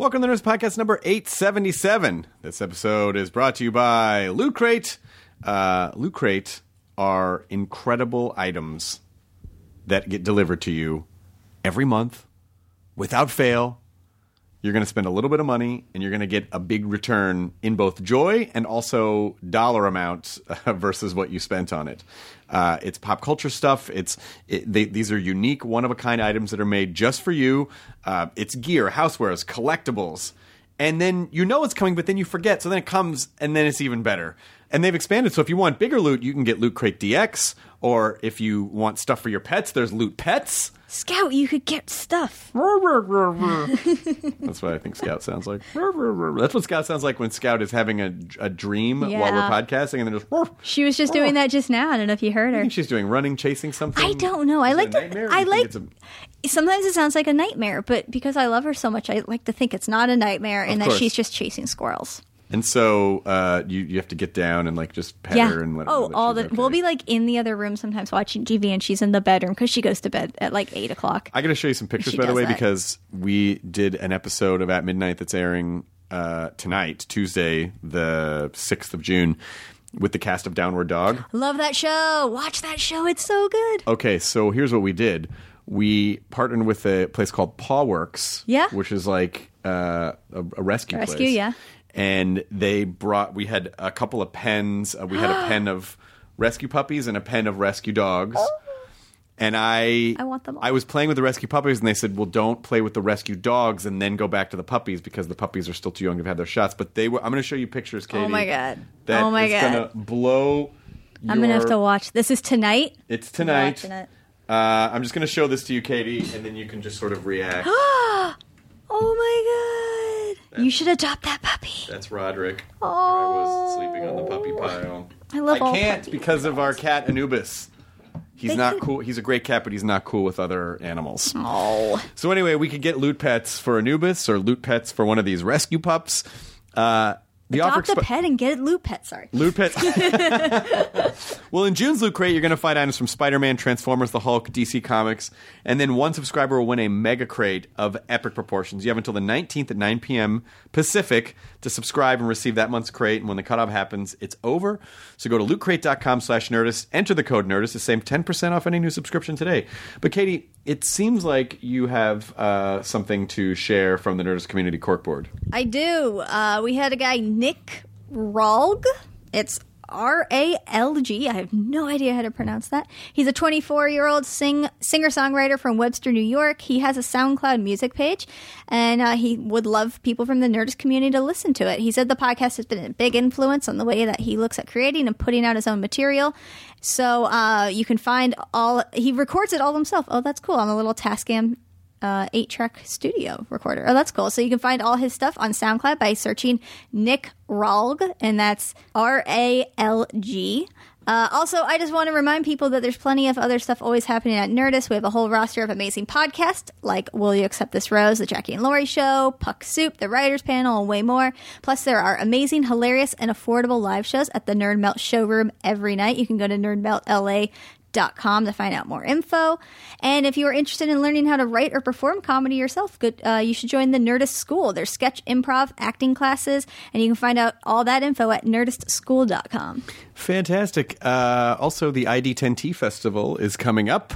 Welcome to the Nerds Podcast number 877. This episode is brought to you by Loot Crate. Uh, Loot Crate are incredible items that get delivered to you every month without fail. You're going to spend a little bit of money and you're going to get a big return in both joy and also dollar amount uh, versus what you spent on it. Uh, it's pop culture stuff. It's it, they, these are unique, one of a kind items that are made just for you. Uh, it's gear, housewares, collectibles, and then you know it's coming, but then you forget. So then it comes, and then it's even better. And they've expanded. So if you want bigger loot, you can get Loot Crate DX, or if you want stuff for your pets, there's Loot Pets. Scout, you could get stuff. That's what I think Scout sounds like. That's what Scout sounds like when Scout is having a, a dream while we're podcasting, and then just. She was just doing that just now. I don't know if you heard I her. think she's doing running, chasing something. I don't know. I like to. I like. it's a- Sometimes it sounds like a nightmare, but because I love her so much, I like to think it's not a nightmare and that she's just chasing squirrels. And so uh, you you have to get down and like just pet yeah. her and let her oh, all the. okay. We'll be like in the other room sometimes watching TV, and she's in the bedroom because she goes to bed at like eight o'clock. I got to show you some pictures She by the way that. because we did an episode of At Midnight that's airing uh, tonight, Tuesday, the sixth of June, with the cast of Downward Dog. Love that show. Watch that show. It's so good. Okay, so here's what we did. We partnered with a place called Paw Works, Yeah. which is like uh, a, a rescue Rescue, place. yeah. And they brought. We had a couple of pens. Uh, we had a pen of rescue puppies and a pen of rescue dogs. And I, I want them all. I was playing with the rescue puppies, and they said, "Well, don't play with the rescue dogs, and then go back to the puppies because the puppies are still too young to have had their shots." But they were. I'm going to show you pictures, Katie. Oh my God. That Oh my is God. gonna blow. I'm gonna have to watch. This is tonight. It's tonight. watching it. Uh, I'm just going to show this to you, Katie, and then you can just sort of react. Oh! You should adopt that puppy. That's Roderick. Oh. Here I was sleeping on the puppy pile. I love all can't because of our cat Anubis. He's They not cool. He's a great cat, but he's not cool with other animals. Oh. So anyway, we could get loot pets for Anubis or loot pets for one of these rescue pups. Uh, the offer Adopt a pet and get it loot pet. Sorry. Loot Pet. well, in June's Loot Crate, you're going to find items from Spider Man, Transformers, The Hulk, DC Comics, and then one subscriber will win a mega crate of epic proportions. You have until the 19th at 9 p.m. Pacific to subscribe and receive that month's crate. And when the cutoff happens, it's over. So go to lootcrate.com slash Nerdist, enter the code Nerdist to save 10% off any new subscription today. But Katie, it seems like you have uh, something to share from the Nerdist Community Corkboard. I do. Uh, we had a guy, Nick Ralg. It's R A L G. I have no idea how to pronounce that. He's a 24 year old sing singer songwriter from Webster, New York. He has a SoundCloud music page, and uh, he would love people from the Nerdist community to listen to it. He said the podcast has been a big influence on the way that he looks at creating and putting out his own material. So uh, you can find all. He records it all himself. Oh, that's cool on a little Tascam uh, eight track studio recorder. Oh, that's cool. So you can find all his stuff on SoundCloud by searching Nick Ralg, and that's R A L G. Uh, also, I just want to remind people that there's plenty of other stuff always happening at Nerdist. We have a whole roster of amazing podcasts like Will You Accept This Rose, The Jackie and Laurie Show, Puck Soup, The Writers Panel, and way more. Plus, there are amazing, hilarious, and affordable live shows at the Nerd Melt showroom every night. You can go to nerdmeltla dot com to find out more info. And if you are interested in learning how to write or perform comedy yourself, good, uh, you should join the Nerdist School. There's sketch, improv, acting classes, and you can find out all that info at nerdistschool.com. Fantastic. Uh, also, the ID10T Festival is coming up.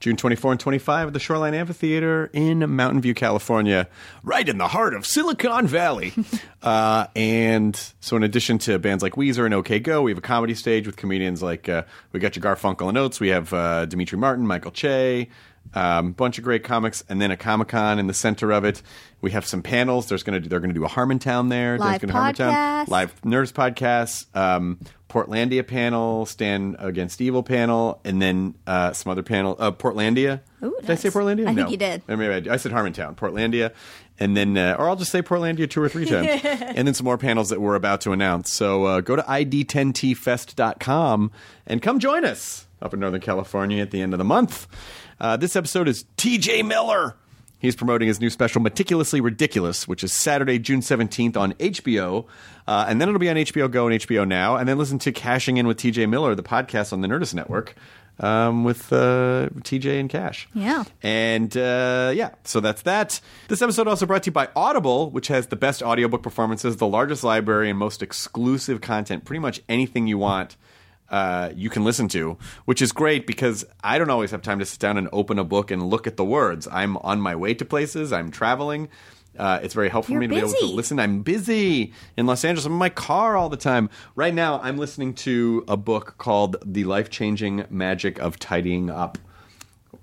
June 24 and 25 at the Shoreline Amphitheater in Mountain View, California, right in the heart of Silicon Valley. uh, and so, in addition to bands like Weezer and OK Go, we have a comedy stage with comedians like uh, we got your Garfunkel and Oates, we have uh, Demetri Martin, Michael Che, um, bunch of great comics, and then a Comic Con in the center of it. We have some panels. There's going to they're going to do a Harmontown there. Live podcasts. live Nerds podcasts, um, Portlandia panel, Stand Against Evil panel, and then uh, some other panel. Uh, Portlandia. Ooh, did I say. Portlandia? I think No. you did. I. I said Harmontown, Portlandia, and then uh, or I'll just say Portlandia two or three times, and then some more panels that we're about to announce. So uh, go to id10tfest.com and come join us up in Northern California at the end of the month. Uh, this episode is T.J. Miller. He's promoting his new special, Meticulously Ridiculous, which is Saturday, June 17th on HBO. Uh, and then it'll be on HBO Go and HBO Now. And then listen to Cashing In with TJ Miller, the podcast on the Nerdist Network um, with uh, TJ and Cash. Yeah. And uh, yeah, so that's that. This episode also brought to you by Audible, which has the best audiobook performances, the largest library, and most exclusive content. Pretty much anything you want. Uh, you can listen to, which is great because I don't always have time to sit down and open a book and look at the words. I'm on my way to places, I'm traveling. Uh, it's very helpful You're for me to be able to listen. I'm busy in Los Angeles. I'm in my car all the time. Right now, I'm listening to a book called "The Life Changing Magic of Tidying Up,"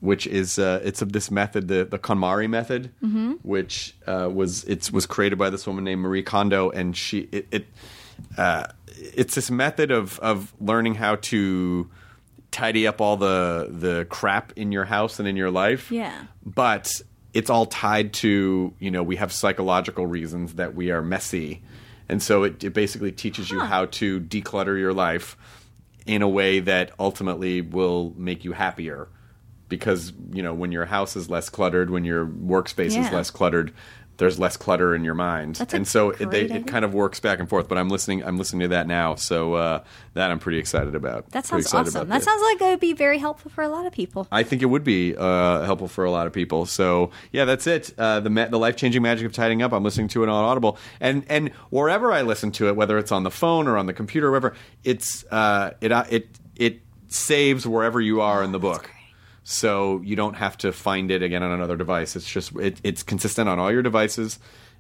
which is uh, it's of this method, the the KonMari method, which uh, was it's was created by this woman named Marie Kondo, and she it. it uh, it's this method of of learning how to tidy up all the the crap in your house and in your life. Yeah. But it's all tied to, you know, we have psychological reasons that we are messy. And so it, it basically teaches you how to declutter your life in a way that ultimately will make you happier. Because, you know, when your house is less cluttered, when your workspace is less cluttered, there's less clutter in your mind. That's and so it, they, it kind of works back and forth. But I'm listening. I'm listening to that now. So uh, that I'm pretty excited about. That sounds awesome. That this. sounds like it would be very helpful for a lot of people. I think it would be uh, helpful for a lot of people. So yeah, that's it. Uh, the ma- the life changing magic of tidying up. I'm listening to it on Audible, and and wherever I listen to it, whether it's on the phone or on the computer, or wherever, it's uh, it uh, it it saves wherever you are in the book. So you don't have to find it again on another device. It's just it, it's consistent on all your devices.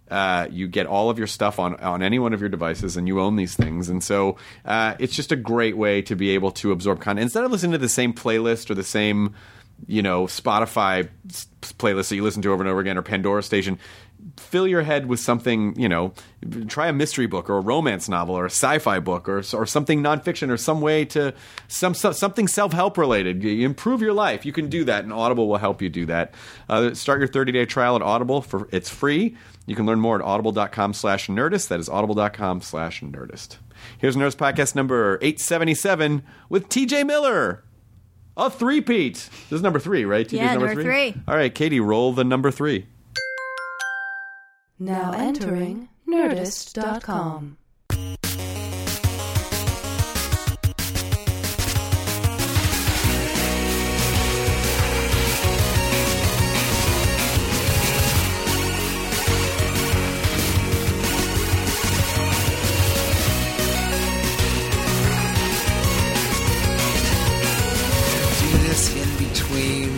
Uh, you get all of your stuff on on any one of your devices, and you own these things. And so uh, it's just a great way to be able to absorb content instead of listening to the same playlist or the same, you know, Spotify playlist that you listen to over and over again or Pandora station. Fill your head with something, you know, try a mystery book or a romance novel or a sci-fi book or or something nonfiction or some way to some, some something self-help related. Improve your life. You can do that, and Audible will help you do that. Uh, start your 30-day trial at Audible for it's free. You can learn more at audible.com slash nerdist. That is audible.com slash nerdist. Here's Nerdist Podcast number 877 with TJ Miller. A three-peat. This is number three, right? TJ's Yeah, number, number three. All right, Katie, roll the number three. Now entering Nerdist.com. do this in between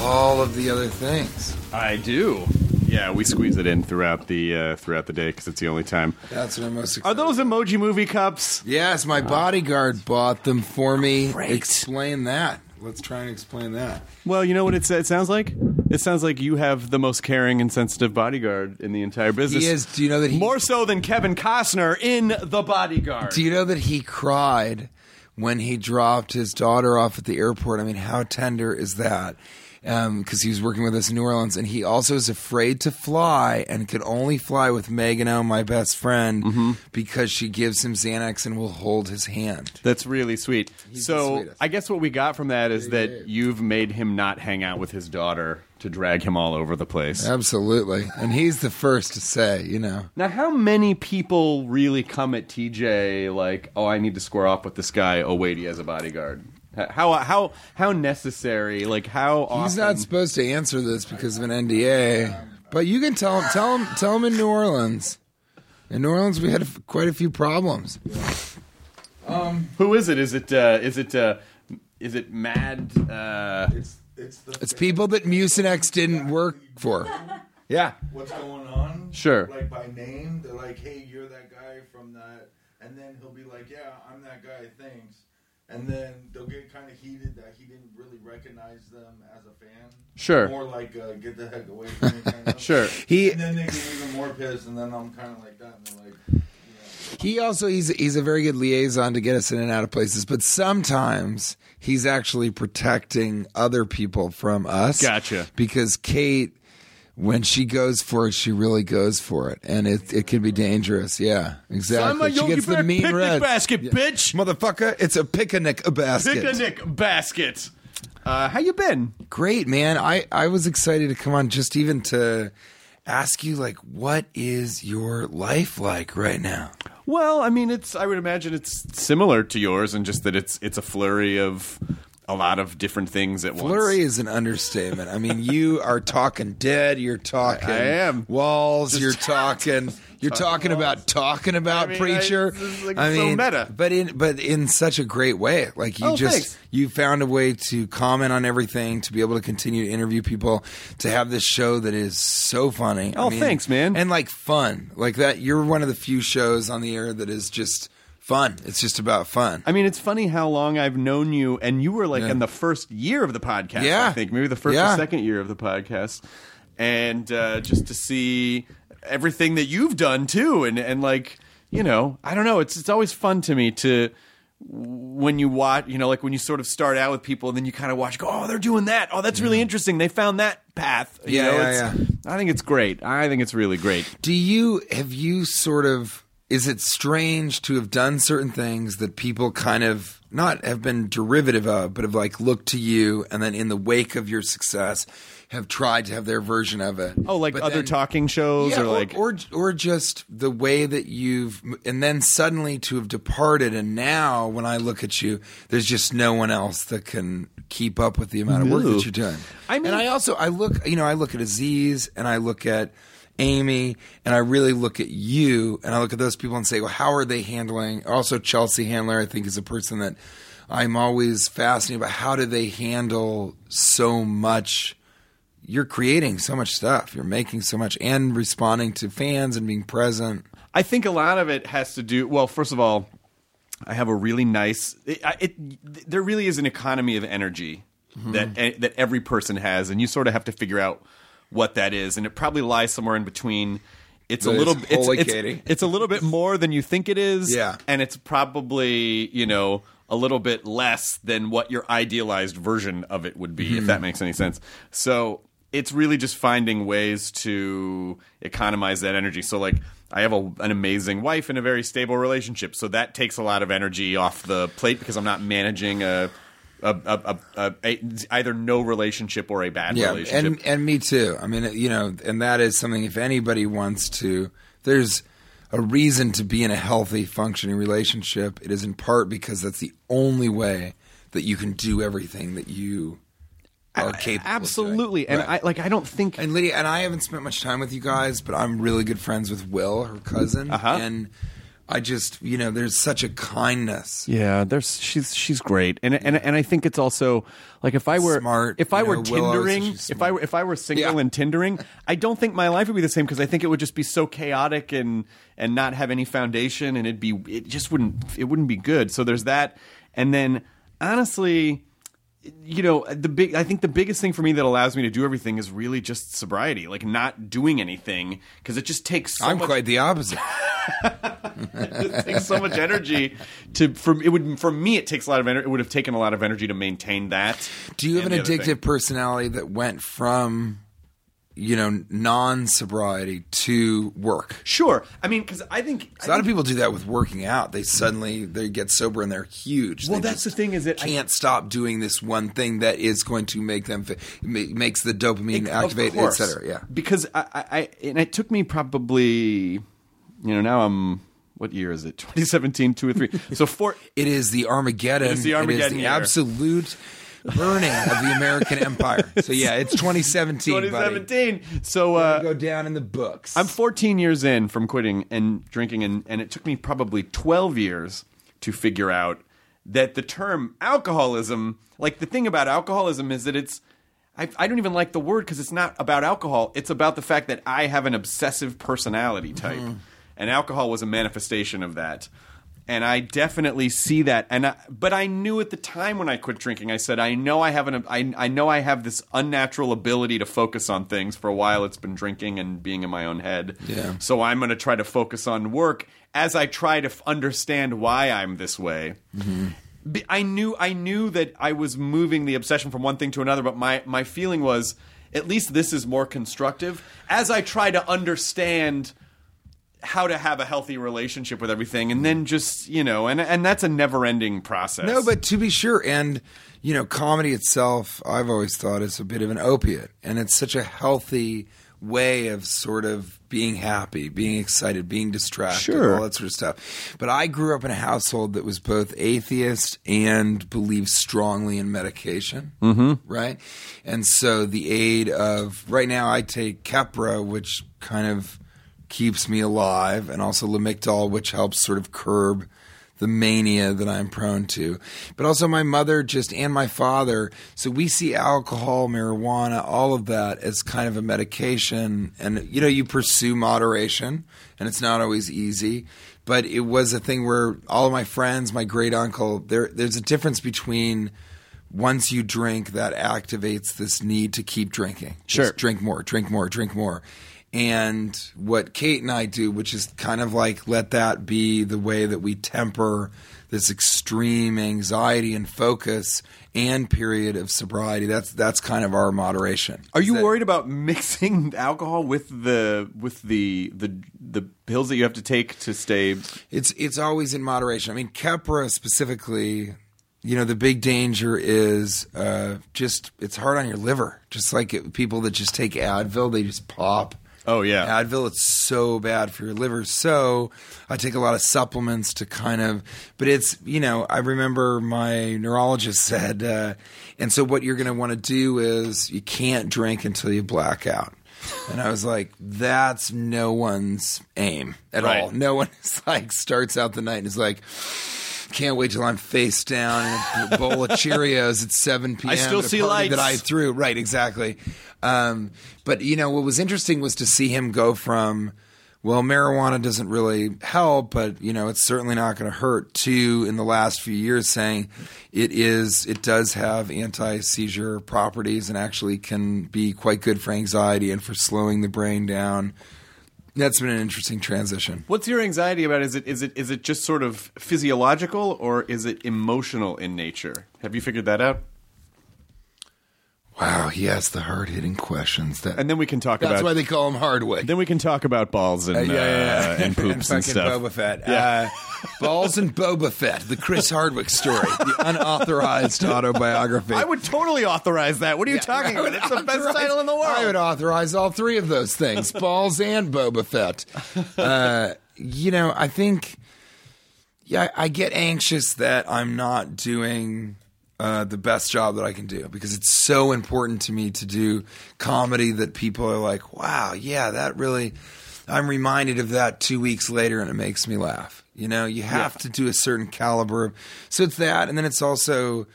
all of the other things. I do. Yeah, we squeeze it in throughout the uh, throughout the day because it's the only time. That's what I'm most Are excited. those emoji movie cups? Yes, my bodyguard bought them for me. Great. Explain that. Let's try and explain that. Well, you know what it, it sounds like. It sounds like you have the most caring and sensitive bodyguard in the entire business. He is. Do you know that he more so than Kevin Costner in The Bodyguard. Do you know that he cried when he dropped his daughter off at the airport? I mean, how tender is that? Because he was working with us in New Orleans, and he also is afraid to fly and could only fly with Megan O, my best friend, Mm-hmm. because she gives him Xanax and will hold his hand. That's really sweet. the so. I guess what we got from that is that you've made him not hang out with his daughter to drag him all over the place. Absolutely, and he's the first to say, you know. Now, how many people really come at TJ like, "Oh, I need to square off with this guy. Oh, wait, he has a bodyguard." How how how necessary? Like how often? He's not supposed to answer this because of an NDA, but you can tell him. Tell him. Tell him in New Orleans. In New Orleans, we had a f quite a few problems. Um, Who is it? Is it uh, is it uh, is it Mad? Uh, It's it's the It's people that Mucinex didn't work for. Yeah. what's going on. Sure. Like by name, they're like, "Hey, you're that guy from that," and then he'll be like, "Yeah, I'm that guy." Thanks. And then they'll get kind of heated that he didn't really recognize them as a fan. Sure. More like, uh, "Get the heck away from me." Kind of. Sure. He And then they get even more pissed, and then I'm kind of like that, and they're like, you know, he also he's he's a very good liaison to get us in and out of places, but sometimes he's actually protecting other people from us. Gotcha. Because Kate when she goes for it, she really goes for it, and it it can be dangerous. Yeah, exactly. she gets the mean red basket, bitch. motherfucker. It's a picnic basket. Picnic basket. Uh, how you been? Great, man. I, I was excited to come on just even to ask you, like, what is your life like right now? Well, I mean, it's. I would imagine it's similar to yours, and just that it's it's a flurry of a lot of different things at Flurry once. is an understatement. I mean, you are talking dead. You're talking I am. walls. you're talking. You're talking about talking about I mean, preacher. I- like, I so mean, meta. but in but in such a great way. Like you Oh, just thanks. you found a way to comment on everything, to be able to continue to interview people, to have this show that is so funny. I Oh, mean, thanks, man. And like fun, like that. You're one of the few shows on the air that is just fun. It's just about fun. I mean, it's funny how long I've known you, and you were like Yeah. in the first year of the podcast. Yeah. I think maybe the first Yeah. or second year of the podcast, and uh, just to see everything that you've done too, and and like you know, I don't know. It's it's always fun to me to when you watch, you know, like when you sort of start out with people, and then you kind of watch, go, oh, they're doing that. Oh, that's really interesting. They found that path. You Yeah, know, yeah, it's- I think it's great. I think it's really great. Do you have you sort of is it strange to have done certain things that people kind of not have been derivative of, but have like looked to you and then in the wake of your success have tried to have their version of it? Oh, like But other then- talking shows, yeah, or like or, or just the way that you've and then suddenly to have departed and now when I look at you there's just no one else that can keep up with the amount of work No. that you're doing. I mean- and I also I look you know I look at Aziz and I look at Amy and I really look at you and I look at those people and say well how are they handling also Chelsea Handler I think is a person that I'm always fascinated about how do they handle so much you're creating so much stuff. You're making so much and responding to fans and being present. I think a lot of it has to do. Well, first of all, I have a really nice. It, it there really is an economy of energy that eh, that every person has, and you sort of have to figure out what that is, and it probably lies somewhere in between. It's a little. It's, it's, it's a little bit more than you think it is. Yeah. and it's probably you know a little bit less than what your idealized version of it would be, Mm-hmm. if that makes any sense. So it's really just finding ways to economize that energy. So like I have a, an amazing wife and a very stable relationship, so that takes a lot of energy off the plate because I'm not managing a. A, a, a, a, either no relationship or a bad Yeah, relationship. and and me too. I mean, you know, and that is something. If anybody wants to, there's a reason to be in a healthy, functioning relationship. It is in part because that's the only way that you can do everything that you are capable. of doing. Absolutely, and Right. I like. I don't think And Lydia and I haven't spent much time with you guys, but I'm really good friends with Will, her cousin, Uh-huh. and I just, you know, there's such a kindness. Yeah, there's she's she's great, and and and I think it's also like if I were Smart, if I were know, Will always tindering, she's if I were if I were single Yeah. and tindering, I don't think my life would be the same because I think it would just be so chaotic and and not have any foundation, and it'd be it just wouldn't it wouldn't be good. So there's that, and then honestly. You know the big. I think the biggest thing for me that allows me to do everything is really just sobriety, like not doing anything, because it just takes. So I'm much quite the opposite. it takes so much energy to for it would for me it takes a lot of energy it would have taken a lot of energy to maintain that Do you have an addictive thing. personality that went from, you know, non sobriety to work? sure i mean because i think A lot of people do that with working out. They suddenly they get sober and they're huge. Well, They that's the thing is that I- can't stop doing this one thing that is going to make them fi- makes the dopamine Of activate, etc. Yeah. because I, I, I and it took me probably you know now i'm what year is it 2017 two or three so four It is the Armageddon. It is the Armageddon year. absolute burning of the American empire. So yeah, it's 2017. buddy. 2017 so It'll uh go down in the books. I'm 14 years in from quitting and drinking, and, and it took me probably 12 years to figure out that the term alcoholism, like the thing about alcoholism is that it's I, I don't even like the word because it's not about alcohol. It's about the fact that I have an obsessive personality type, and alcohol was a manifestation of that. And I definitely see that. And I, but I knew at the time when I quit drinking, I said, I know I have an, I, I know I have this unnatural ability to focus on things. For a while, it's been drinking and being in my own head. Yeah. So I'm going to try to focus on work as I try to f- understand why I'm this way. Mm-hmm. B- I knew I knew that I was moving the obsession from one thing to another, but my my feeling was at least this is more constructive as I try to understand how to have a healthy relationship with everything and then just you know and and that's a never ending process No, but to be sure, and you know, comedy itself, I've always thought is a bit of an opiate, and it's such a healthy way of sort of being happy, being excited, being distracted, Sure. all that sort of stuff. But I grew up in a household that was both atheist and believed strongly in medication, mm-hmm. right? And so the aid of right now, I take Keppra, which kind of keeps me alive, and also Lamictal, which helps sort of curb the mania that I'm prone to. But also my mother just and my father. So we see alcohol, marijuana, all of that as kind of a medication. And, you know, you pursue moderation, and it's not always easy. But it was a thing where all of my friends, my great uncle, there, there's a difference between once you drink, that activates this need to keep drinking. Sure. Just drink more, drink more, drink more. And what Kate and I do, which is kind of like let that be the way that we temper this extreme anxiety and focus and period of sobriety. That's that's kind of our moderation. are you that- worried about mixing alcohol with the with the the the pills that you have to take to stay It's it's always in moderation. I mean, Keppra specifically, you know, the big danger is uh, just it's hard on your liver. Just like it, people that just take Advil, they just pop. Oh, yeah. Advil. It's so bad for your liver. So I take a lot of supplements to kind of, but it's you know I remember my neurologist said, uh, and so what you're going to want to do is you can't drink until you black out. And I was like, that's no one's aim at Right. all. No one is like starts out the night and is like, can't wait till I'm face down in a bowl of Cheerios at 7 p.m. I still see lights. that I threw. Right, exactly. Um, but you know what was interesting was to see him go from, well, marijuana doesn't really help, but you know it's certainly not going to hurt. To in the last few years saying it is, it does have anti seizure properties and actually can be quite good for anxiety and for slowing the brain down. That's been an interesting transition. What's your anxiety about? Is it is it is it just sort of physiological or is it emotional in nature? Have you figured that out? Wow, he asked the hard hitting questions. That And then we can talk that's about That's why they call him Hardwick. then we can talk about balls and Uh, yeah, yeah, yeah. uh, and poops and, fucking stuff. Boba Fett. Yeah. Uh, Balls and Boba Fett, the Chris Hardwick story, the unauthorized autobiography. I would totally authorize that. What are you Yeah, talking about? It's the best title in the world. I would authorize all three of those things, Balls and Boba Fett. Uh, you know, I think, yeah, I get anxious that I'm not doing uh, the best job that I can do because it's so important to me to do comedy that people are like, wow, yeah, that really. I'm reminded of that two weeks later and it makes me laugh. You know, you have to do a certain caliber. So it's that. And then it's also,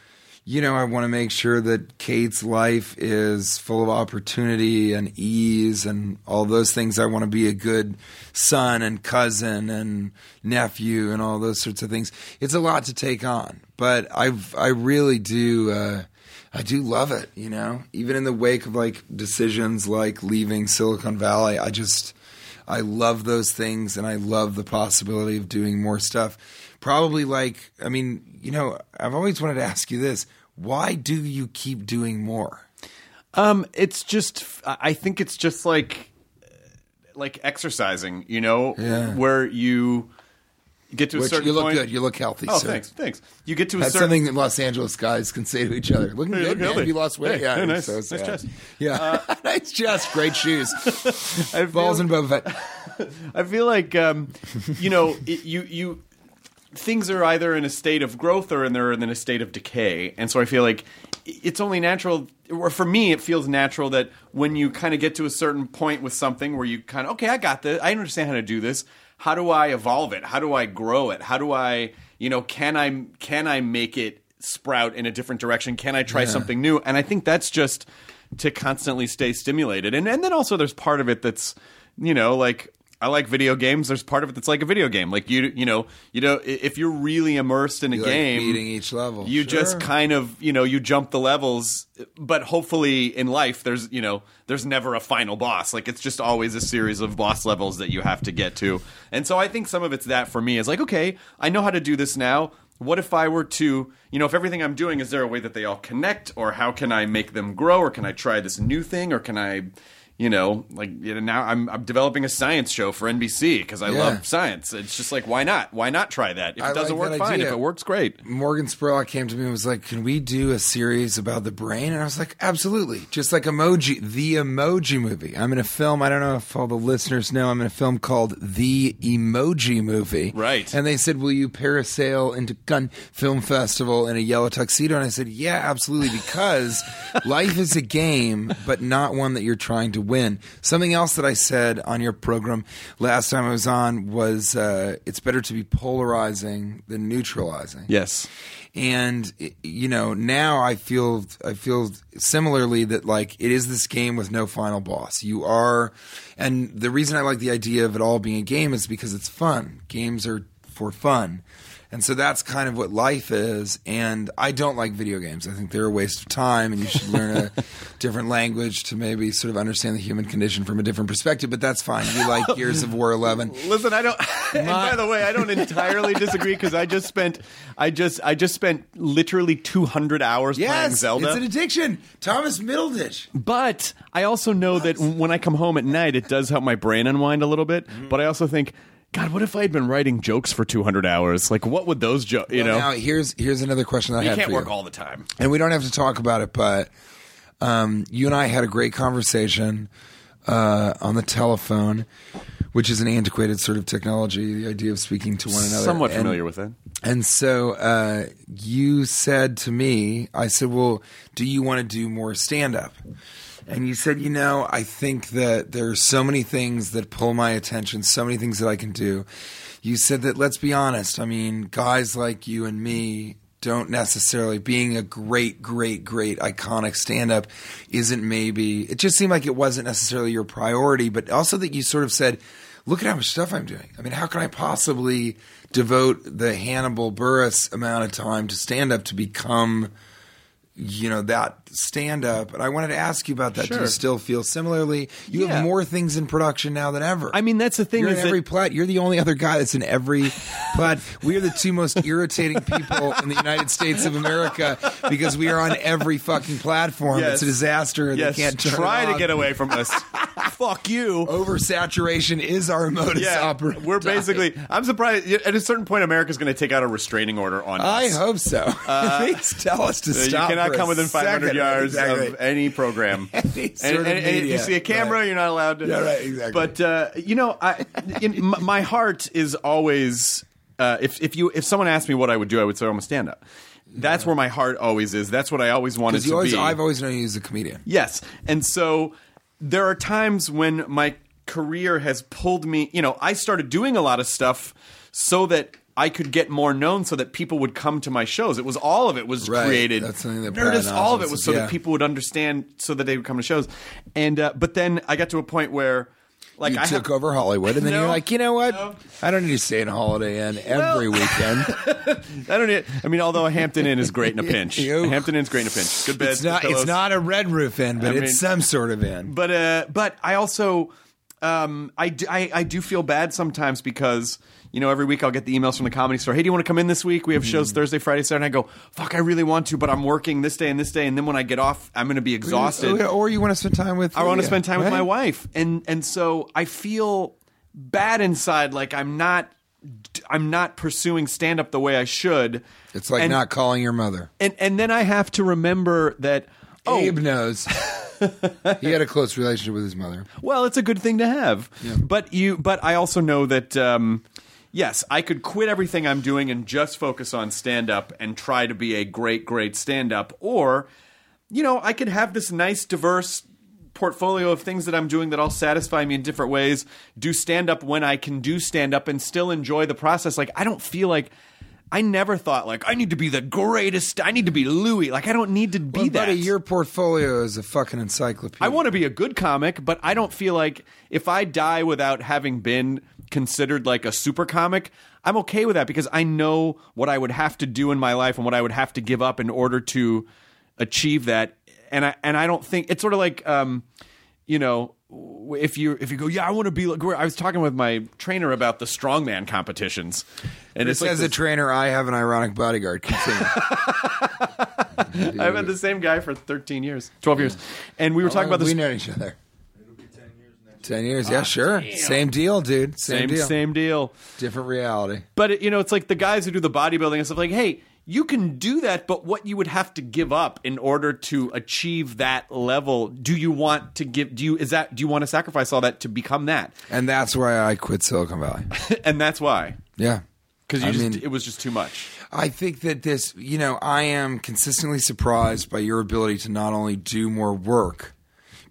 you know, I want to make sure that Kate's life is full of opportunity and ease and all those things. I want to be a good son and cousin and nephew and all those sorts of things. It's a lot to take on, but I've, I really do, uh, I do love it, you know, even in the wake of like decisions like leaving Silicon Valley. I just, I love those things and I love the possibility of doing more stuff. Probably like, I mean, you know, I've always wanted to ask you this. Why do you keep doing more? Um, it's just I think it's just like like exercising, you know, Yeah. where you get to a Which certain you look point. good. You look healthy. Oh, sir. thanks, thanks. You get to a certain That's certain something that Los Angeles guys can say to each other. Looking Hey, good, look man. healthy. You lost weight. Hey, yeah, hey, nice- so nice chest. Yeah, nice chest. Great shoes. I feel- Balls and Boba Fett. I feel like um, you know it, you you things are either in a state of growth or in they're in a state of decay, and so I feel like it's only natural, or for me, it feels natural that when you kind of get to a certain point with something where you kind of okay, I got this, I understand how to do this. How do I evolve it? How do I grow it? How do I, you know, can I can I make it sprout in a different direction? Can I try something new? And I think that's just to constantly stay stimulated. And and then also there's part of it that's you know like I like video games. There's part of it that's like a video game. Like you, you know, you know, if you're really immersed in a You like game, beating each level. you just kind of, you know, you jump the levels. But hopefully, in life, there's, you know, there's never a final boss. Like it's just always a series of boss levels that you have to get to. And so I think some of it's that for me is like, okay, I know how to do this now. What if I were to, you know, if everything I'm doing is there a way that they all connect, or how can I make them grow, or can I try this new thing, or can I you know, like you know, now I'm I'm developing a science show for NBC because I Yeah. love science. It's just like why not? Why not try that? If it I doesn't like work, fine. idea. If it works, great. Morgan Spurlock came to me and was like, "Can we do a series about the brain?" And I was like, "Absolutely!" Just like Emoji, the Emoji Movie. I'm in a film. I don't know if all the listeners know. I'm in a film called The Emoji Movie. Right. And they said, "Will you parasail into Cannes Film Festival in a yellow tuxedo?" And I said, "Yeah, absolutely." Because life is a game, but not one that you're trying to win. Something else that I said on your program last time I was on was, uh, "It's better to be polarizing than neutralizing." Yes. and you know now i feel i feel similarly that like it is this game with no final boss you are and the reason i like the idea of it all being a game is because it's fun games are for fun and so that's kind of what life is and i don't like video games i think they're a waste of time and you should learn a different language to maybe sort of understand the human condition from a different perspective but that's fine you like gears of war 11 Listen, I don't. and by the way, I don't entirely disagree because I just spent, I just, I just spent literally 200 hours playing Zelda. it's an addiction. Thomas Middleditch. But I also know that when I come home at night, it does help my brain unwind a little bit. Mm-hmm. But I also think, God, what if I had been writing jokes for 200 hours? Like, what would those jokes, you know? Now here's here's another question that I you had can't for work you. all the time. and we don't have to talk about it, but um, you and I had a great conversation uh, on the telephone, which is an antiquated sort of technology. The idea of speaking to one another. Somewhat And- familiar with that. And so uh, you said to me, I said, "Well, do you want to do more stand up?" And you said, "You know, I think that there are so many things that pull my attention, so many things that I can do." You said that let's be honest. I mean, guys like you and me don't necessarily being a great, great, great iconic stand up isn't maybe it just seemed like it wasn't necessarily your priority, but also that you sort of said, look at how much stuff I'm doing. I mean, how can I possibly devote the Hannibal Buress amount of time to stand up to become you know that stand up and i wanted to ask you about that do you still feel similarly you Yeah. have more things in production now than ever I mean, that's the thing you're in every plat. You're the only other guy that's in every plat. We are the two most irritating people in the United States of America because we are on every fucking platform. Yes. It's a disaster. Yes, They can't turn try it to get away from us. Fuck you. Oversaturation is our modus yeah, operandi. we're basically. I'm surprised. At a certain point, America's going to take out a restraining order on I us. I hope so. Please tell us to Uh, you cannot come within 500 second. Yards Exactly. of any program. Any and, and media. you see a camera, Right. you're not allowed to. Yeah, right, exactly. But uh, you know, I, in, my heart is always. Uh, if if you if someone asked me what I would do, I would say I'm a stand up. That's where my heart always is. That's what I always wanted to always, be. I've always known you as a comedian. Yes. And so there are times when my career has pulled me, you know, I started doing a lot of stuff so that I could get more known so that people would come to my shows. It was all of it was Right. created. That's something that Brad Nerdist, all of it was so yeah. that people would understand so that they would come to shows. And uh, but then I got to a point where like you I took have, over Hollywood, and then No. you're like, you know what? No. I don't need to stay in a Holiday Inn every weekend. I don't need, I mean although a Hampton Inn is great in a pinch. A Hampton Inn's great in a pinch. Good bed. it's not. It's not a red roof inn, but I it's mean- some sort of inn. but uh, but I also um, I, do, I I do feel bad sometimes because you know every week I'll get the emails from the comedy store. Hey, do you want to come in this week? We have Mm-hmm. shows Thursday, Friday, Saturday. And I go, fuck, I really want to, but I'm working this day and this day, and then when I get off, I'm going to be exhausted. Or you want to spend time with. I want to spend time with my wife, and and so I feel bad inside, like I'm not. I'm not pursuing stand up the way I should. It's like And- not calling your mother. and and then I have to remember that. Oh, Abe knows. he had a close relationship with his mother. Well, it's a good thing to have. But you but I also know that um, yes, I could quit everything I'm doing and just focus on stand up and try to be a great great stand up or you know, I could have this nice diverse portfolio of things that I'm doing that all satisfy me in different ways, do stand up when I can do stand up and still enjoy the process. Like I don't feel like I never thought like I need to be the greatest. I need to be Louis. Like I don't need to be Well, that. buddy, your portfolio is a fucking encyclopedia. I want to be a good comic, but I don't feel like if I die without having been considered like a super comic, I'm okay with that because I know what I would have to do in my life and what I would have to give up in order to achieve that. And I and I don't think it's sort of like um, you know if you if you go yeah I want to be like I was talking with my trainer about the strongman competitions and This it's like as a trainer, I have an ironic bodyguard. I've had the same guy for 13 years 12 years and we were talking about this. we this know each other. Ten years, yeah, ah, sure. Same deal, dude. Same, same deal. same deal Different reality. But it, you know, it's like the guys who do the bodybuilding and stuff. Like, hey, you can do that, but what you would have to give up in order to achieve that level? Do you want to give? Do you is that? Do you want to sacrifice all that to become that? And that's why I quit Silicon Valley. and that's why, Yeah. because you I just mean- it was just too much. I think that this, you know, I am consistently surprised by your ability to not only do more work,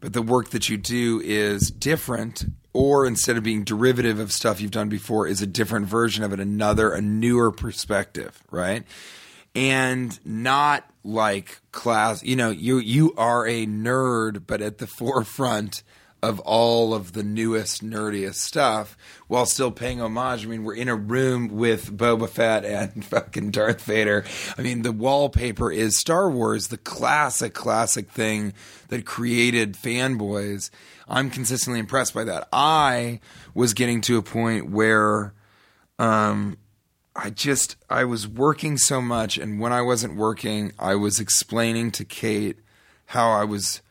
but the work that you do is different, or instead of being derivative of stuff you've done before, is a different version of it, another, a newer perspective, right? And not like class, you know, you you are a nerd, but at the forefront of all of the newest, nerdiest stuff while still paying homage. I mean, we're in a room with Boba Fett and fucking Darth Vader. I mean, the wallpaper is Star Wars, the classic, classic thing that created fanboys. I'm consistently impressed by that. I was getting to a point where um, I just I was working so much, and when I wasn't working, I was explaining to Kate how I was.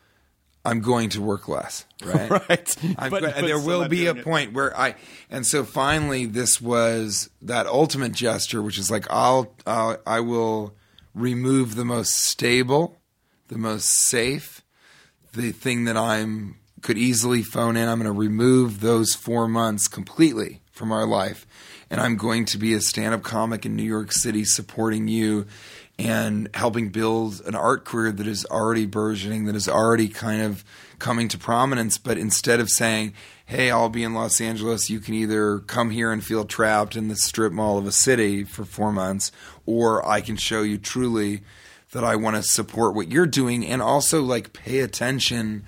I'm going to work less, right? Right. But- there will be a it. point where I, and so finally, this was that ultimate gesture, which is like I'll, I'll I will remove the most stable, the most safe, the thing that I'm could easily phone in. I'm going to remove those four months completely from our life, and I'm going to be a stand-up comic in New York City, supporting you and helping build an art career that is already burgeoning, that is already kind of coming to prominence. But instead of saying, "Hey, I'll be in Los Angeles," you can either come here and feel trapped in the strip mall of a city for four months, or I can show you truly that I want to support what you're doing and also like pay attention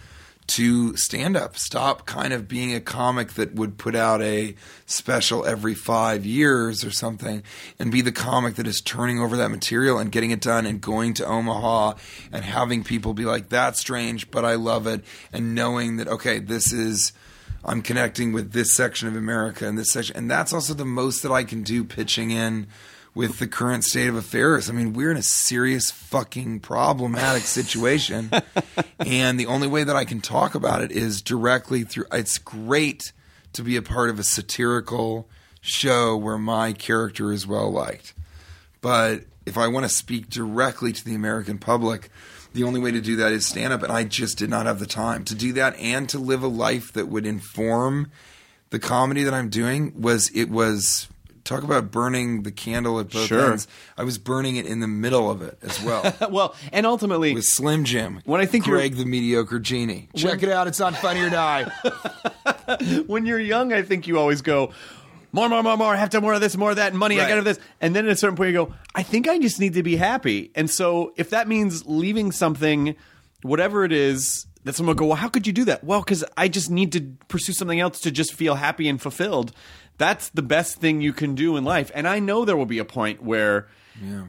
to stand up. Stop kind of being a comic that would put out a special every five years or something and be the comic that is turning over that material and getting it done and going to Omaha and having people be like, that's strange, but I love it. And knowing that, okay, this is. I'm connecting with this section of America and this section, and that's also the most that I can do pitching in with the current state of affairs. I mean, we're in a serious fucking problematic situation. and the only way that I can talk about it is directly through it's great to be a part of a satirical show where my character is well liked. But if I want to speak directly to the American public, the only way to do that is stand up. And I just did not have the time to do that and to live a life that would inform the comedy that I'm doing was it was talk about burning the candle at both Sure. ends. I was burning it in the middle of it as well. well, and ultimately, with Slim Jim. When I think you're- Greg the mediocre genie. Check it out, it's on Funny or Die. when you're young, I think you always go. More, more, more, more. I have to have more of this, more of that, and money. I got to have this, and then at a certain point, you go. I think I just need to be happy. And so, if that means leaving something, whatever it is, that someone will go, well, how could you do that? Well, because I just need to pursue something else to just feel happy and fulfilled. That's the best thing you can do in life. And I know there will be a point where,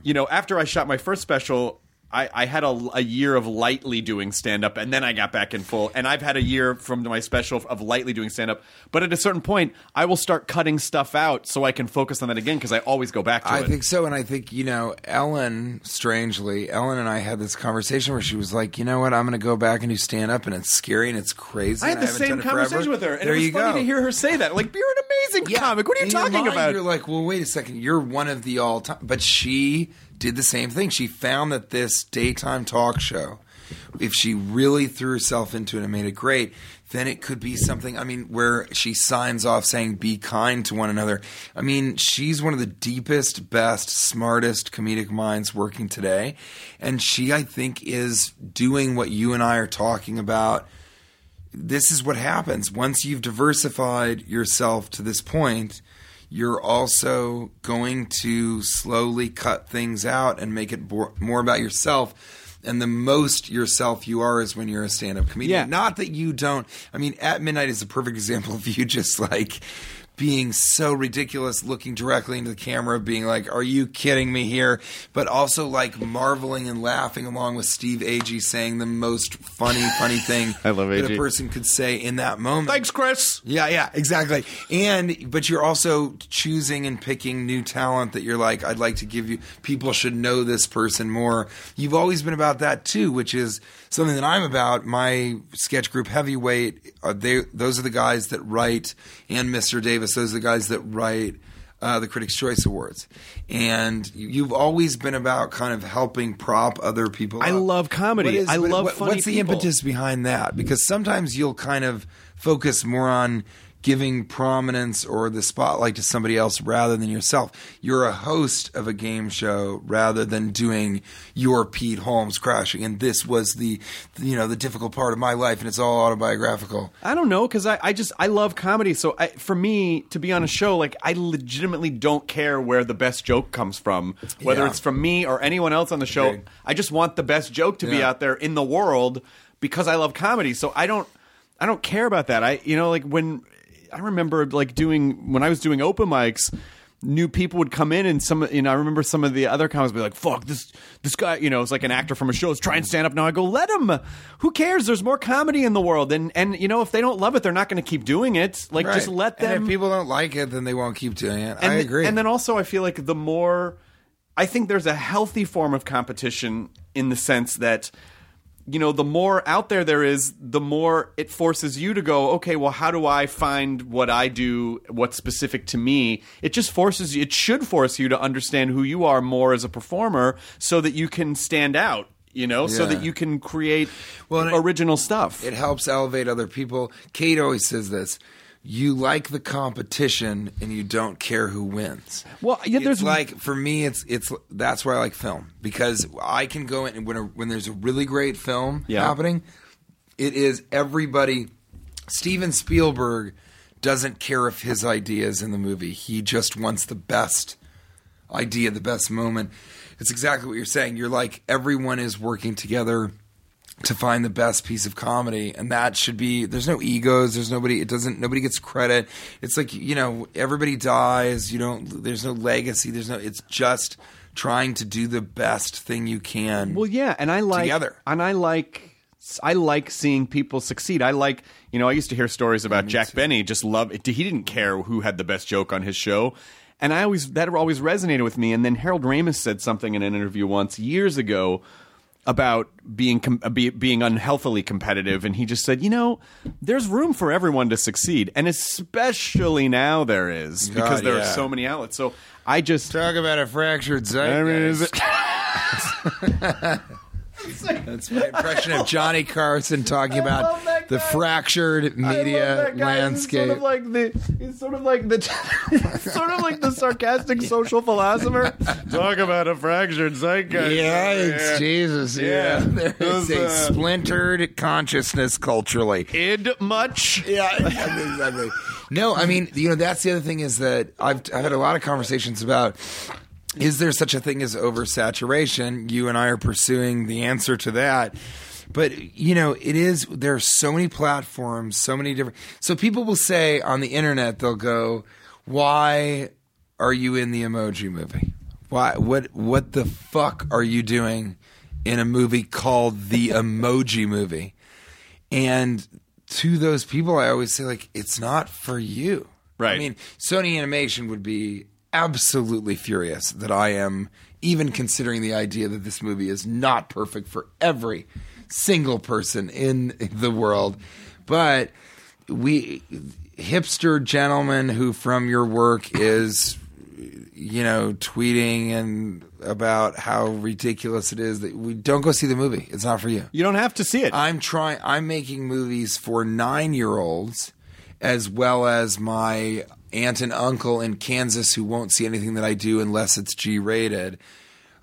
you know, after I shot my first special. I, I had a, a year of lightly doing stand up, and then I got back in full. And I've had a year from my special of lightly doing stand up. But at a certain point, I will start cutting stuff out so I can focus on that again because I always go back to I it. I think so, and I think you know Ellen. Strangely, Ellen and I had this conversation where she was like, "You know what? I'm going to go back and do stand up, and it's scary and it's crazy." I had the haven't same done it forever." conversation with her, and there it was you funny go. to hear her say that. Like, you're an amazing comic. What are you In talking mind, about? You're like, well, wait a second. You're one of the all time. But she did the same thing. She found that this daytime talk show, if she really threw herself into it and made it great, then it could be something. I mean, where she signs off saying, be kind to one another. I mean, she's one of the deepest, best, smartest comedic minds working today. And she, I think, is doing what you and I are talking about this is what happens once you've diversified yourself to this point you're also going to slowly cut things out and make it bo- more about yourself. And the most yourself you are is when you're a stand up comedian. Yeah. Not that you don't. I mean, at midnight is a perfect example of you just like being so ridiculous, looking directly into the camera, being like, "Are you kidding me here?" But also like marveling and laughing along with Steve Agee saying the most funny, funny thing I love that Agee. a person could say in that moment. Thanks, Chris. Yeah, yeah, exactly. And but you're also choosing and picking new talent that you're like, I'd like to give you. People should know this person more. You've always been about that too, which is something that I'm about. My sketch group, Heavyweight, are they? Those are the guys that write, and Mr. Davis. Those are the guys that write. Uh, the Critics' Choice Awards, and you- you've always been about kind of helping prop other people. I up. love comedy. What I love funny What's the people. impetus behind that? Because sometimes you'll kind of focus more on giving prominence or the spotlight to somebody else rather than yourself. You're a host of a game show rather than doing your Pete Holmes crashing. And this was the, you know, the difficult part of my life, and it's all autobiographical. I don't know because I, I just I love comedy. So I, for me to be on a show, like I legitimately don't care where the best joke comes from, whether Yeah. it's from me or anyone else on the show. Agreed. I just want the best joke to be out there in the world because I love comedy. So I don't I don't care about that. I you know like when I remember like doing when I was doing open mics. New people would come in, and some, you know, I remember some of the other comics would be like, "Fuck this, this guy," you know, it's like an actor from a show is trying to stand up now. I go, "Let him. Who cares? There's more comedy in the world, and and you know, if they don't love it, they're not going to keep doing it. Like, just let them." And if people don't like it, then they won't keep doing it. I th- agree. And then also, I feel like the more, I think there's a healthy form of competition in the sense that, you know, the more out there there is, the more it forces you to go, okay, well, how do I find what I do, what's specific to me? It just forces you, it should force you to understand who you are more as a performer so that you can stand out. You know, so that you can create Well, and it- original stuff. it helps elevate other people. Kate always says this. You like the competition and you don't care who wins. Well, yeah, it's there's- like for me, it's it's that's why I like film because I can go in and when a, when there's a really great film Yeah. happening, it is everybody. Steven Spielberg doesn't care if his idea is in the movie. He just wants the best idea, the best moment. It's exactly what you're saying. You're like everyone is working together to find the best piece of comedy and that should be there's no egos there's nobody it doesn't nobody gets credit it's like you know everybody dies you don't there's no legacy there's no it's just trying to do the best thing you can Well, yeah, and I like Together. and I like I like seeing people succeed. I like you know I used to hear stories about Jack Benny just love it. he didn't care who had the best joke on his show, and I always that always resonated with me. And then Harold Ramis said something in an interview once years ago about being com- uh, be, being unhealthily competitive, and he just said, you know, there's room for everyone to succeed, and especially now there is because God, there yeah. are so many outlets. So I just talk about a fractured I mean, zeitgeist it- that's my impression of Johnny Carson talking about love that the fractured media landscape He's sort of like the he's sort of like the sort of like the sarcastic social philosopher. Talk about a fractured zeitgeist. Yikes, Jesus. Yeah. Yeah. There is a uh, splintered consciousness culturally. Id much. Yeah, exactly, exactly. No, I mean, you know, that's the other thing is that I've, I've had a lot of conversations about is there such a thing as oversaturation? You and I are pursuing the answer to that. But, you know, it is, there are so many platforms, so many different. So people will say on the internet, they'll go, why are you in the emoji movie? Why, what, what the fuck are you doing in a movie called The Emoji Movie? And to those people, I always say, like, it's not for you. Right. I mean, Sony Animation would be absolutely furious that I am even considering the idea that this movie is not perfect for every single person in the world. But we, hipster gentleman who from your work is you know, tweeting and about how ridiculous it is that we don't go see the movie. It's not for you. You don't have to see it. I'm trying. I'm making movies for nine year olds, as well as my aunt and uncle in Kansas who won't see anything that I do unless it's G rated.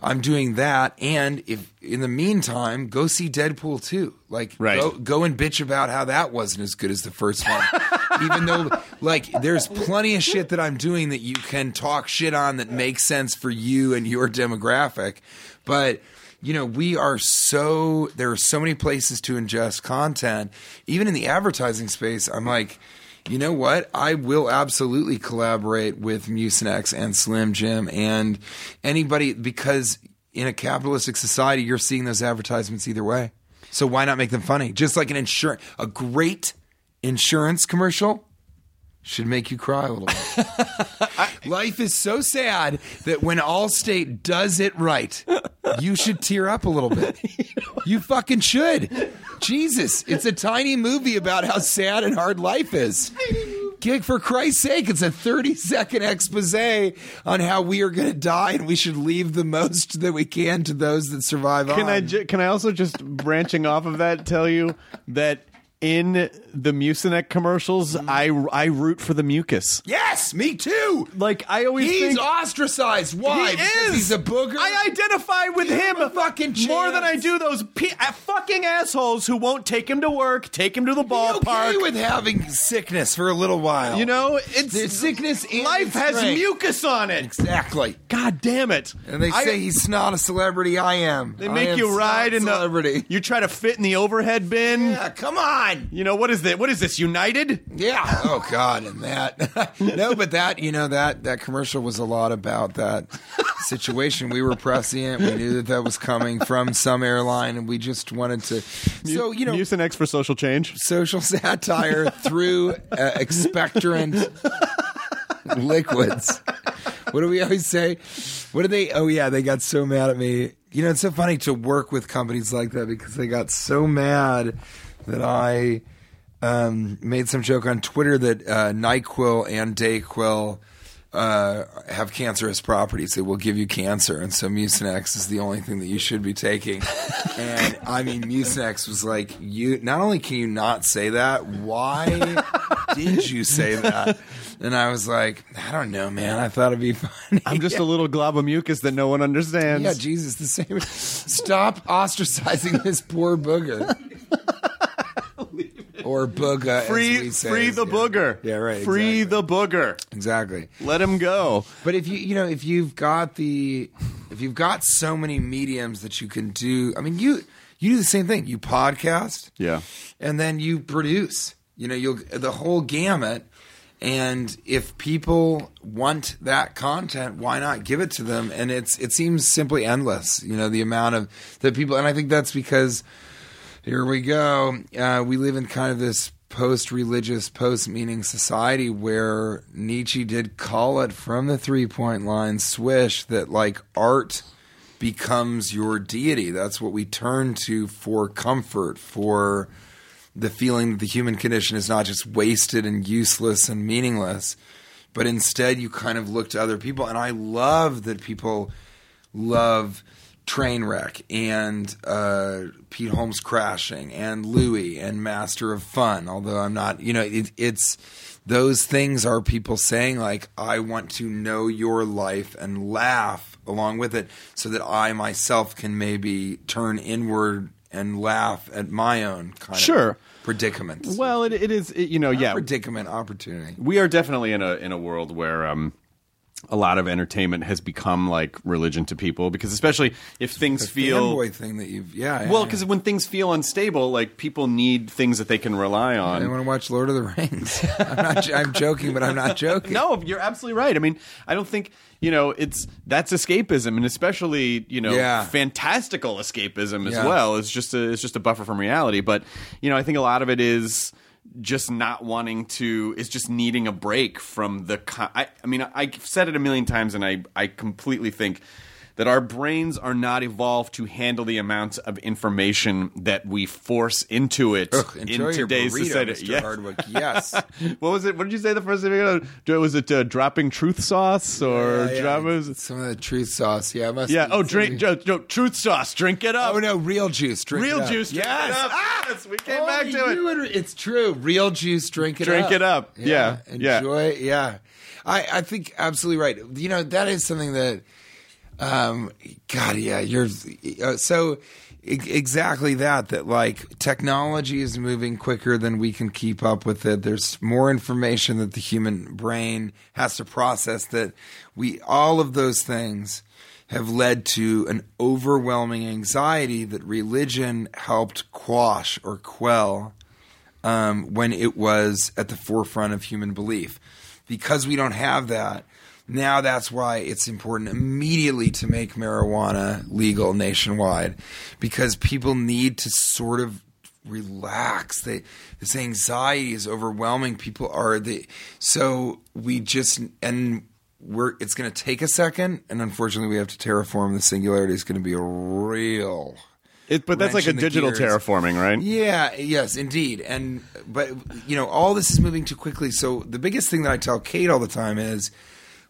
I'm doing that, and if in the meantime, go see Deadpool 2. Like, Right. go, go and bitch about how that wasn't as good as the first one. Even though, like, there's plenty of shit that I'm doing that you can talk shit on that makes sense for you and your demographic. But, you know, we are so, there are so many places to ingest content. Even in the advertising space, I'm like, you know what? I will absolutely collaborate with Mucinex and Slim Jim and anybody because in a capitalistic society, you're seeing those advertisements either way. So why not make them funny? Just like an insurance, a great insurance commercial should make you cry a little bit. Life is so sad that when Allstate does it right, you should tear up a little bit. You fucking should. Jesus, it's a tiny movie about how sad and hard life is. Gig for Christ's sake, it's a 30 second expose on how we are going to die and we should leave the most that we can to those that survive Can on. I ju- can I also just branching off of that tell you that in the Mucinex commercials, I I root for the mucus. yes, me too. Like I always He's think ostracized. Why? He Because is. he's a booger. I identify with Give him, him fucking more than I do those pe- uh, fucking assholes who won't take him to work, take him to the ballpark. okay with having sickness for a little while. you know, it's There's sickness life has mucus on it. exactly. God damn it! And they I- say he's not a celebrity. I am. they make am you ride in the celebrity. You try to fit in the overhead bin. Yeah, come on. You know what is What is this? United? Yeah. Oh God, and that. no, but that you know that that commercial was a lot about that situation. We were prescient. We knew that that was coming from some airline, and we just wanted to. So you know, Mucinex for social change. social satire through uh, expectorant liquids. What do we always say? What do they? Oh yeah, they got so mad at me. You know, it's so funny to work with companies like that because they got so mad that I um, made some joke on Twitter that uh, Nyquil and Dayquil uh, have cancerous properties. It will give you cancer, and so Mucinex is the only thing that you should be taking. and I mean, Mucinex was like, you. Not only can you not say that, why did you say that? And I was like, I don't know, man. I thought it'd be funny. I'm just a little glob of mucus that no one understands. Yeah, Jesus, the same. Stop ostracizing this poor booger. Or booga. as free, say. free the Yeah. booger. Yeah, right. Free exactly. the booger. exactly. Let him go. But if you you know if you've got the if you've got so many mediums that you can do, I mean you you do the same thing. You podcast, Yeah. and then you produce. You know, you'll the whole gamut. And if people want that content, why not give it to them? And it's it seems simply endless. You know, the amount of that people, and I think that's because here we go. Uh, we live in kind of this post religious, post meaning society where Nietzsche did call it from the three point line swish that like art becomes your deity. That's what we turn to for comfort, for the feeling that the human condition is not just wasted and useless and meaningless, but instead you kind of look to other people. And I love that people love Trainwreck and uh, Pete Holmes Crashing and Louie and Master of Fun. Although I'm not, you know, it, it's those things are people saying like, I want to know your life and laugh along with it, so that I myself can maybe turn inward and laugh at my own kind Sure. of predicament. Well, it, it is. It, you know, Not yeah. predicament opportunity. we are definitely in a in a world where um a lot of entertainment has become like religion to people because especially if things The feel fanboy thing that you've yeah. yeah well yeah. because when things feel unstable like people need things that they can rely I on want to watch Lord of the Rings. I'm not. I'm joking, but I'm not joking. no you're absolutely right i mean i don't think you know it's that's escapism and especially you know Yeah. fantastical escapism as Yeah. well it's just a it's just a buffer from reality but you know i think a lot of it is just not wanting to is just needing a break from the co- I, I mean i've said it a million times and i i completely think that our brains are not evolved to handle the amounts of information that we force into it Ugh, in enjoy your today's burrito, society. Mr. Yeah. Hardwick. Yes. what was it? What did you say the first thing? Was it uh, dropping truth sauce or Yeah, yeah. dropping? Some of the truth sauce. Yeah, must Yeah. Oh, drink. No, no, truth sauce. Drink it up. Oh no, real juice. Drink Real it up. juice. Drink Yes. it up. Ah! Yes, we came Oh, back to it. knew It's true. Real juice. Drink it Drink up. it up. Yeah, yeah. Enjoy. Yeah. I, I think absolutely right. You know, that is something that Um, God, yeah, you're uh, so exactly that. That like technology is moving quicker than we can keep up with it. There's more information that the human brain has to process. That we all of those things have led to an overwhelming anxiety that religion helped quash or quell um, when it was at the forefront of human belief. Because we don't have that, now that's why it's important immediately to make marijuana legal nationwide because people need to sort of relax. They, this anxiety is overwhelming. People are the so we just and we're it's going to take a second, and unfortunately, we have to terraform. The singularity is going to be a real It, but that's like a wrench in the digital gears. terraforming, right? yeah, yes, indeed. And but you know, all this is moving too quickly. So the biggest thing that I tell Kate all the time is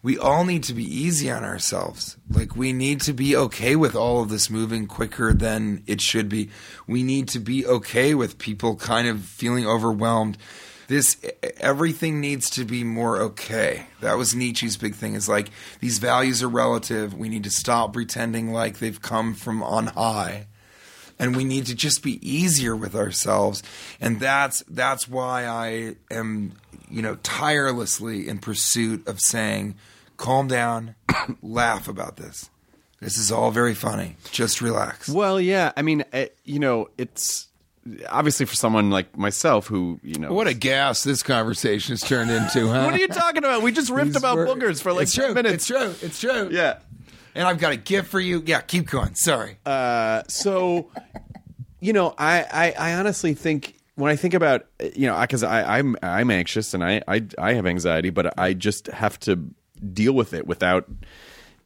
we all need to be easy on ourselves. Like we need to be okay with all of this moving quicker than it should be. We need to be okay with people kind of feeling overwhelmed. This everything needs to be more okay. That was Nietzsche's big thing is like these values are relative. We need to stop pretending like they've come from on high and we need to just be easier with ourselves and that's that's why i am you know tirelessly in pursuit of saying calm down laugh about this. This is all very funny. Just relax. Well, yeah. I mean, uh, you know, it's obviously for someone like myself who, you know, what a gas this conversation has turned into huh? What are you talking about? We just ripped These about were- boogers for like it's 10 true minutes. it's true. It's true. Yeah. and i've got a gift for you. Yeah keep going. Sorry. Uh, so, you know, I, I, I honestly think when I think about, you know, because I, I'm I'm anxious and I, I I have anxiety, but I just have to deal with it without,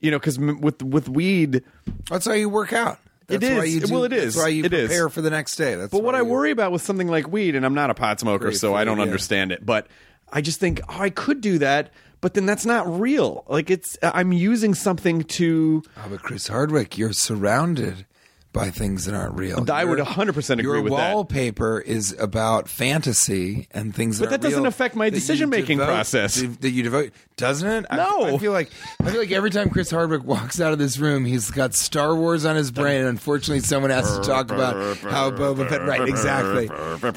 you know, because with with weed. that's how you work out that's It you do, Well, it is. that's why you It is. prepare for the next day that's But what I worry about with something like weed, and I'm not a pot smoker, so I don't yeah. understand it. But I just think, oh, I could do that, but then that's not real. Like it's, I'm using something to. Oh, but Chris Hardwick, you're surrounded by things that aren't real. I would Your- 100% agree your with that. wallpaper is about fantasy and things that But that doesn't affect my decision-making process. That you devote, doesn't it? I- No. I, feel like I feel like every time Chris Hardwick walks out of this room, he's got Star Wars on his brain, and unfortunately, someone has to talk about how Boba Fett. Right? Exactly.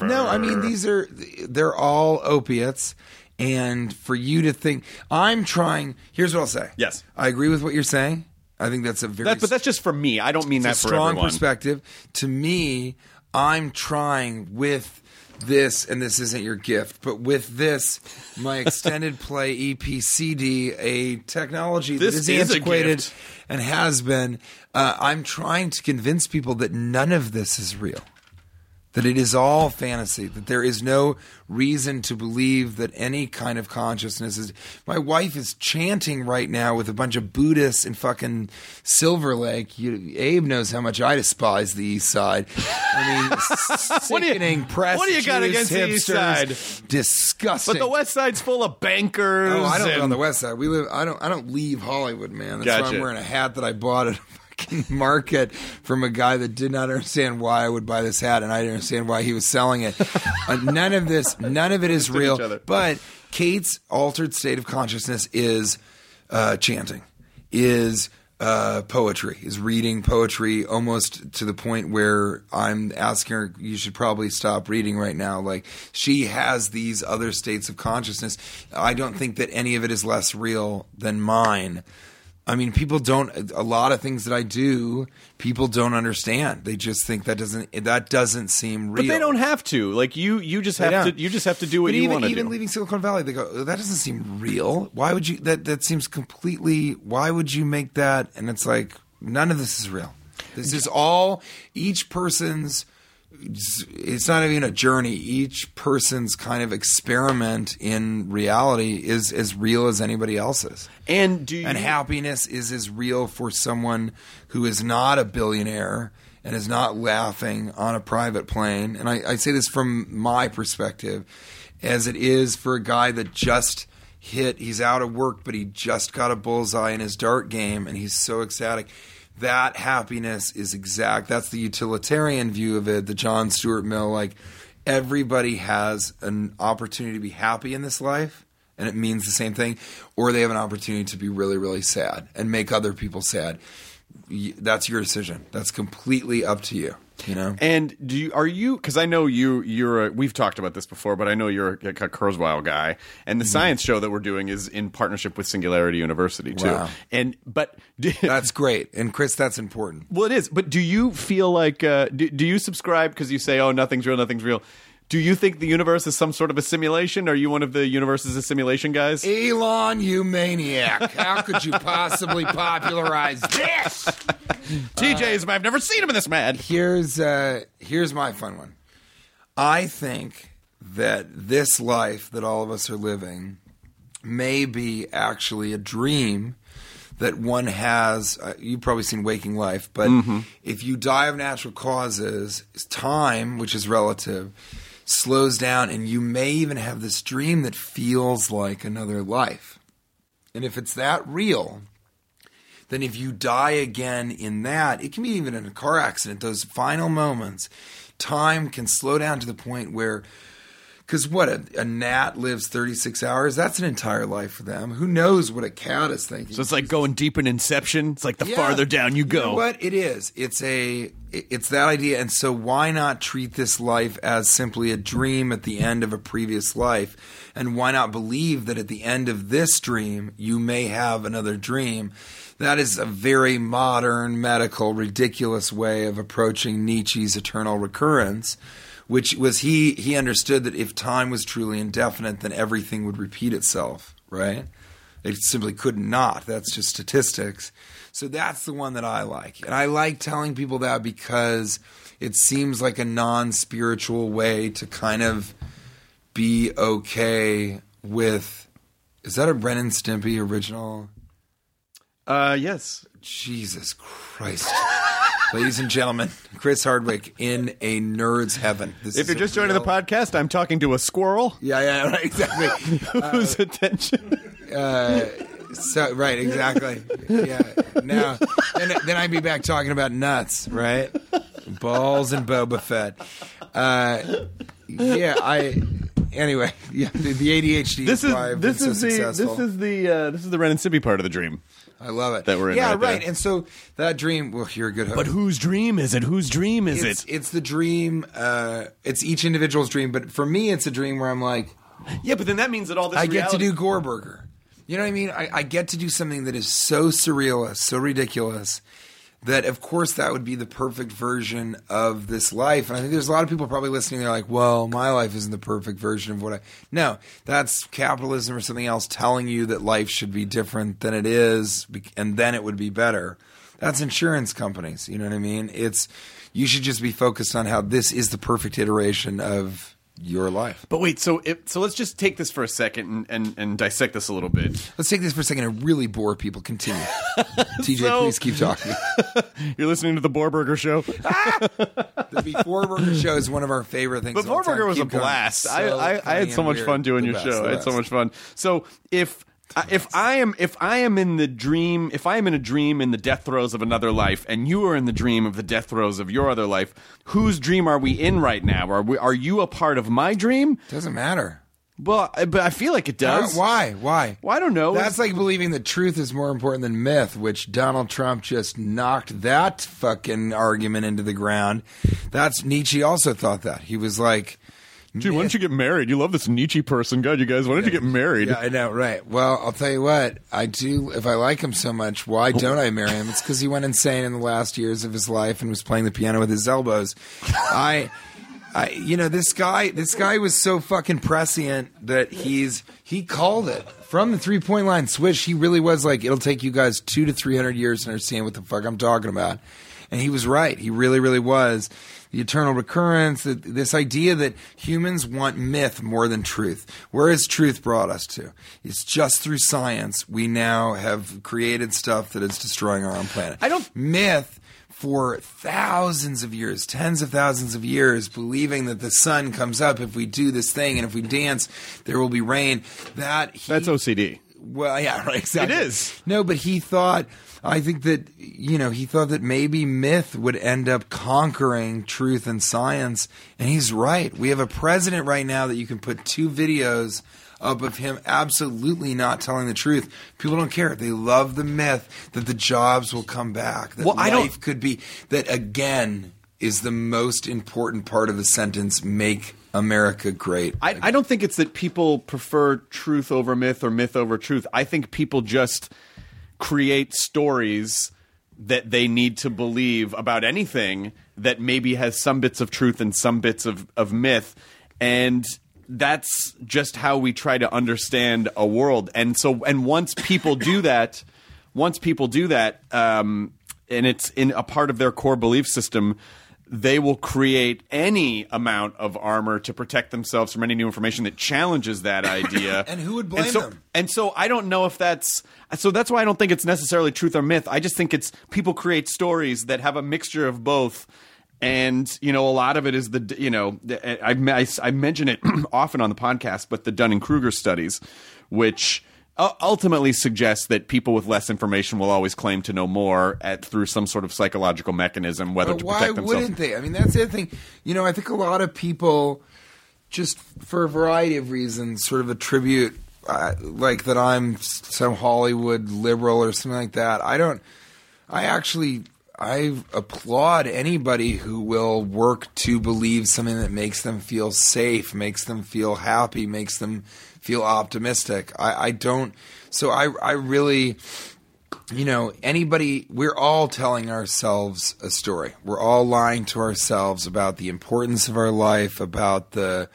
No, I mean these are they're all opiates. And for you to think, I'm trying. Here's what I'll say. Yes. I agree with what you're saying. I think that's a very That, but that's just for me. I don't mean that for strong everyone. perspective. To me, I'm trying with this, and this isn't your gift, but with this, my extended play EPCD, a technology This that is, is antiquated and has been. Uh, I'm trying to convince people that none of this is real. That it is all fantasy. That there is no reason to believe that any kind of consciousness is. My wife is chanting right now with a bunch of Buddhists in fucking Silver Lake. You, Abe knows how much I despise the East Side. I mean, What do you- sickening press. what do you got against the East Side? Disgusting. But the West Side's full of bankers. Oh, I don't live and- on the west side. We live. I don't. I don't leave Hollywood, man. That's why Gotcha. I'm wearing a hat that I bought at a fucking market from a guy that did not understand why I would buy this hat, and I didn't understand why he was selling it. uh, none of this. None of it is real. But Kate's altered state of consciousness is uh, chanting. Is uh, poetry, is reading poetry almost to the point where I'm asking her, you should probably stop reading right now. Like, she has these other states of consciousness. I don't think that any of it is less real than mine. I mean, people don't. A lot of things that I do, people don't understand. They just think that doesn't that doesn't seem real. But they don't have to. Like you, you just have don't. to. You just have to do what But you even, want to do. even leaving Silicon Valley, they go, "Oh, that doesn't seem real. Why would you? That that seems completely. Why would you make that? And it's like none of this is real. This is all each person's. It's not even a journey. Each person's kind of experiment in reality is as real as anybody else's. and do you? And happiness is as real for someone who is not a billionaire and is not laughing on a private plane. And I, I say this from my perspective, as it is for a guy that just hit, he's out of work, but he just got a bullseye in his dart game and he's so ecstatic. That happiness is exact. That's the utilitarian view of it, the John Stuart Mill. Like everybody has an opportunity to be happy in this life and it means the same thing, or they have an opportunity to be really, really sad and make other people sad. That's your decision. That's completely up to you. You know. And do you are you because I know you you're a, we've talked about this before, but I know you're a, a Kurzweil guy, and the Mm-hmm. science show that we're doing is in partnership with Singularity University too. Wow. And but do, That's great, and Chris, that's important. well, it is. But do you feel like uh, do, do you subscribe because you say, "Oh, nothing's real, nothing's real"? Do you think the universe is some sort of a simulation? Are you one of the universe is a simulation guys? Elon, you maniac! How could you possibly popularize this? TJ's, I've never seen him in this mad. Here's uh, here's my fun one. I think that this life that all of us are living may be actually a dream that one has. Uh, you've probably seen Waking Life, but if you die of natural causes, time, which is relative, slows down, and you may even have this dream that feels like another life. And if it's that real, then if you die again in that, it can be even in a car accident, those final moments, time can slow down to the point where, because what, a, a gnat lives 36 hours? That's an entire life for them. Who knows what a cat is thinking? So it's like going deep in Inception. It's like the Yeah. farther down you go. know what it is? It's a it's that idea, and so why not treat this life as simply a dream at the end of a previous life, and why not believe that at the end of this dream you may have another dream? That is a very modern, medical, ridiculous way of approaching Nietzsche's eternal recurrence. Which was he he understood that if time was truly indefinite, then everything would repeat itself, right? It simply could not. That's just statistics. So that's the one that I like. And I like telling people that because it seems like a non spiritual way to kind of be okay with. Is that a Ren and Stimpy original? Uh, yes. Jesus Christ. Ladies and gentlemen, Chris Hardwick in a nerd's heaven. This If you're just joining the podcast, I'm talking to a squirrel Yeah, yeah, right, exactly. whose attention. So right, exactly. Yeah. Now, then, then I'd be back talking about nuts, right? Balls and Boba Fett. Uh, yeah, I. Anyway, yeah, the, the ADHD This is is why I've this is so the successful. this is the uh, this is the Ren and Stimpy part of the dream. I love it that we're in Yeah, right there. And so that dream. Well, you're a good host. But whose dream is it? Whose dream is it's, it? it's the dream. Uh, it's each individual's dream, but for me, it's a dream where I'm like, Yeah, but then that means that all this I get to do Gorburger. You know what I mean? I, I get to do something that is so surrealist, so ridiculous, that of course that would be the perfect version of this life. And I think there's a lot of people probably listening. They're like, "Well, my life isn't the perfect version of what I." No, that's capitalism or something else telling you that life should be different than it is, and then it would be better. That's insurance companies. You know what I mean? It's you should just be focused on how this is the perfect iteration of your life. But wait, so if, so let's just take this for a second and, and, and dissect this a little bit. Let's take this for a second and really bore people. Continue. TJ, So- please keep talking. You're listening to the Boarburger Show. The Before Burger Show is one of our favorite things. The time. Boarburger was a Keep going. blast. So I, I, I had so much fun doing your best, show. I had so much fun. So if I- if I am if I am in the dream if I am in a dream in the death throes of another life and you are in the dream of the death throes of your other life, whose dream are we in right now? Are we are you a part of my dream? Doesn't matter. Well, I- but I feel like it does. Uh, why? Why? Well, I don't know. That's like believing that truth is more important than myth, which Donald Trump just knocked that fucking argument into the ground. That's Nietzsche also thought that. He was like, Gee, why don't you get married? You love this Nietzsche person. God, you guys, why don't you get married? Yeah, I know, right. Well, I'll tell you what, I do, if I like him so much, why oh. don't I marry him? It's because he went insane in the last years of his life and was playing the piano with his elbows. I, I, you know, this guy, this guy was so fucking prescient that he's, he called it from the three point line switch. He really was like, it'll take you guys two to 300 years to understand what the fuck I'm talking about. And he was right. He really, really was. The eternal recurrence, the, this idea that humans want myth more than truth. Where has truth brought us to? It's just through science we now have created stuff that is destroying our own planet. I don't- myth for thousands of years, tens of thousands of years, believing that the sun comes up if we do this thing and if we dance, there will be rain. That he, That's OCD. well, yeah, right. Exactly. It is. No, but he thought. I think that you know he thought that maybe myth would end up conquering truth and science, and he's right. We have a president right now that you can put two videos up of him absolutely not telling the truth. People don't care. They love the myth that the jobs will come back. That Well, I don't- life could be that again is the most important part of the sentence. Make America great. I, I don't think it's that people prefer truth over myth or myth over truth. I think people just create stories that they need to believe about anything that maybe has some bits of truth and some bits of, of myth. And that's just how we try to understand a world. And so, and once people do that, once people do that, um, and it's in a part of their core belief system, they will create any amount of armor to protect themselves from any new information that challenges that idea. And who would blame so, them? And so I don't know if that's so that's why I don't think it's necessarily truth or myth. I just think it's people create stories that have a mixture of both. And you know, a lot of it is the you know I I, I mention it often on the podcast, but the Dunning Kruger studies, which ultimately suggests that people with less information will always claim to know more at through some sort of psychological mechanism, whether But to why protect themselves. wouldn't they? I mean, that's the other thing. You know, I think a lot of people, just for a variety of reasons, sort of attribute uh, like that I'm some Hollywood liberal or something like that. I don't. I actually. I applaud anybody who will work to believe something that makes them feel safe, makes them feel happy, makes them feel optimistic. I, I don't. So I, I really, you know, anybody, we're all telling ourselves a story. We're all lying to ourselves about the importance of our life, about the,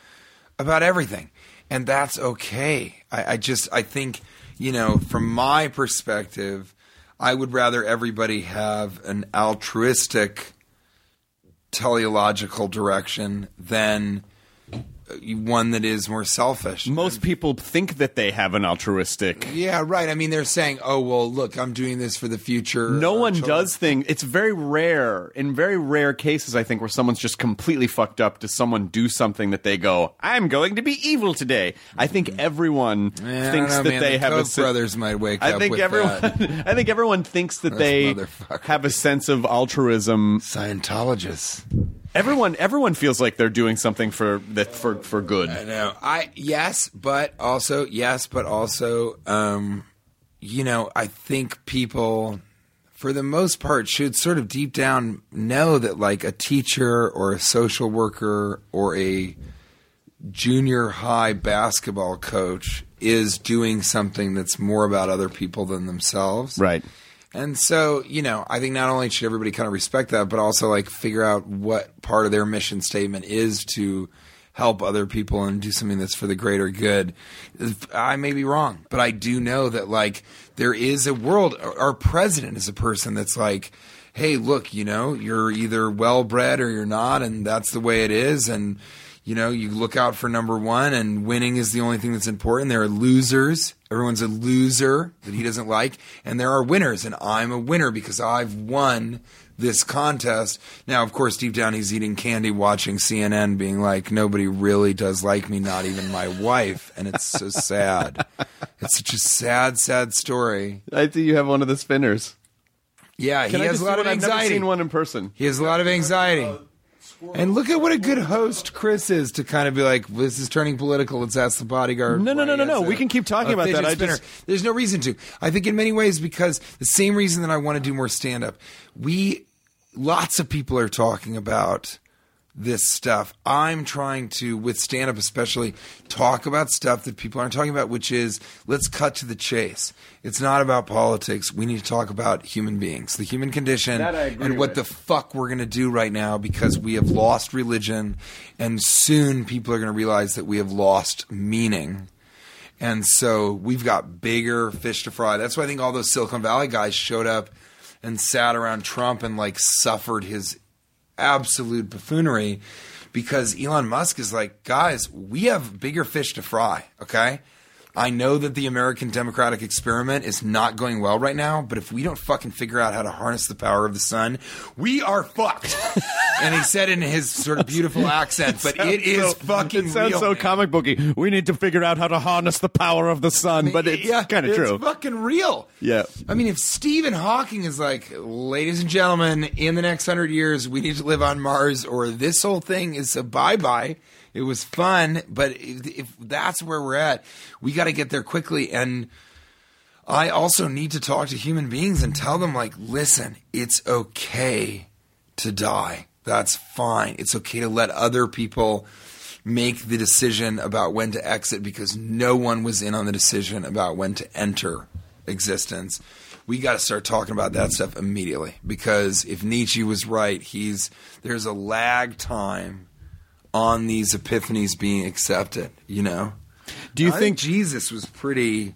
about everything. And that's okay. I, I just, I think, you know, from my perspective, I would rather everybody have an altruistic teleological direction than one that is more selfish. Most people think that they have an altruistic Yeah, right. I mean, they're saying, "Oh, well, look, I'm doing this for the future." No one children- does things. It's very rare. In very rare cases, I think, where someone's just completely fucked up. Does someone do something that they go, "I'm going to be evil today"? I think everyone Mm-hmm. Yeah, thinks know, that man. they The have a. Koch brothers might wake I think everyone. I think everyone thinks that they have a sense of altruism. Scientologists. Everyone, everyone feels like they're doing something for that for for good. I know. I yes, but also yes, but also, um, you know, I think people, for the most part, should sort of deep down know that like a teacher or a social worker or a junior high basketball coach is doing something that's more about other people than themselves. Right. And so, you know, I think not only should everybody kind of respect that, but also like figure out what part of their mission statement is to help other people and do something that's for the greater good. I may be wrong, but I do know that like there is a world. Our president is a person that's like, hey, look, you know, you're either well bred or you're not, and that's the way it is. And you know, you look out for number one, and winning is the only thing that's important. There are losers. Everyone's a loser that he doesn't like, and there are winners, and I'm a winner because I've won this contest. Now, of course, deep down, he's eating candy, watching CNN, being like, nobody really does like me, not even my wife, and it's so sad. It's such a sad, sad story. I think you have one of the spinners. Yeah, Can he I has a lot of one? I've never anxiety. seen one in person. He has a lot of anxiety. Uh, And look at what a good host Chris is to kind of be like, this is turning political. Let's ask the bodyguard. No, no, no, no, no. We can keep talking about that. I just- There's no reason to. I think in many ways because the same reason that I want to do more stand up. We, lots of people are talking about this stuff. I'm trying to, with stand up especially, talk about stuff that people aren't talking about, which is let's cut to the chase. It's not about politics. We need to talk about human beings, the human condition, That I agree and what with. the fuck we're going to do right now because we have lost religion, and soon people are going to realize that we have lost meaning. And so we've got bigger fish to fry. That's why I think all those Silicon Valley guys showed up and sat around Trump and like suffered his absolute buffoonery because Elon Musk is like, guys, we have bigger fish to fry, okay? I know that the American democratic experiment is not going well right now, but if we don't fucking figure out how to harness the power of the sun, we are fucked. and he said in his sort of beautiful accent, but it is So- fucking It sounds real, so man. comic booky. We need to figure out how to harness the power of the sun, but it's kind of true. it's fucking real. Yeah. I mean, if Stephen Hawking is like, ladies and gentlemen, in the next hundred years, we need to live on Mars, or this whole thing is a bye bye, It was fun, but if, if that's where we're at, we got to get there quickly. And I also need to talk to human beings and tell them, like, listen, it's okay to die. That's fine. It's okay to let other people make the decision about when to exit because no one was in on the decision about when to enter existence. We got to start talking about that stuff immediately because if Nietzsche was right, he's there's a lag time on these epiphanies being accepted, you know? Do you I think Jesus was pretty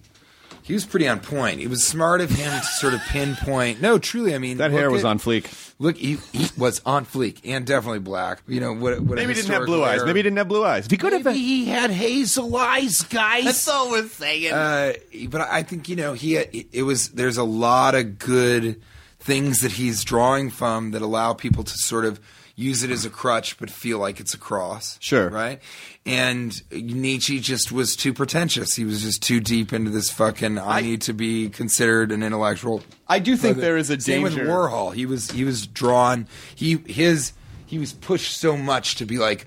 he was pretty on point. It was smart of him to sort of pinpoint. No, truly, I mean that hair was at- on fleek? Look, he, he was on fleek and definitely black. You know what? what Maybe he didn't have historical blue eyes. Maybe he didn't have blue eyes. He could have Maybe been. he had hazel eyes, guys. That's all we're saying. Uh, but I think you know he it was. There's a lot of good things that he's drawing from that allow people to sort of use it as a crutch, but feel like it's a cross. Sure. right? And Nietzsche just was too pretentious. He was just too deep into this fucking. I, need to be considered an intellectual. I do think there is a same danger. with Warhol. He was he was drawn. He his he was pushed so much to be like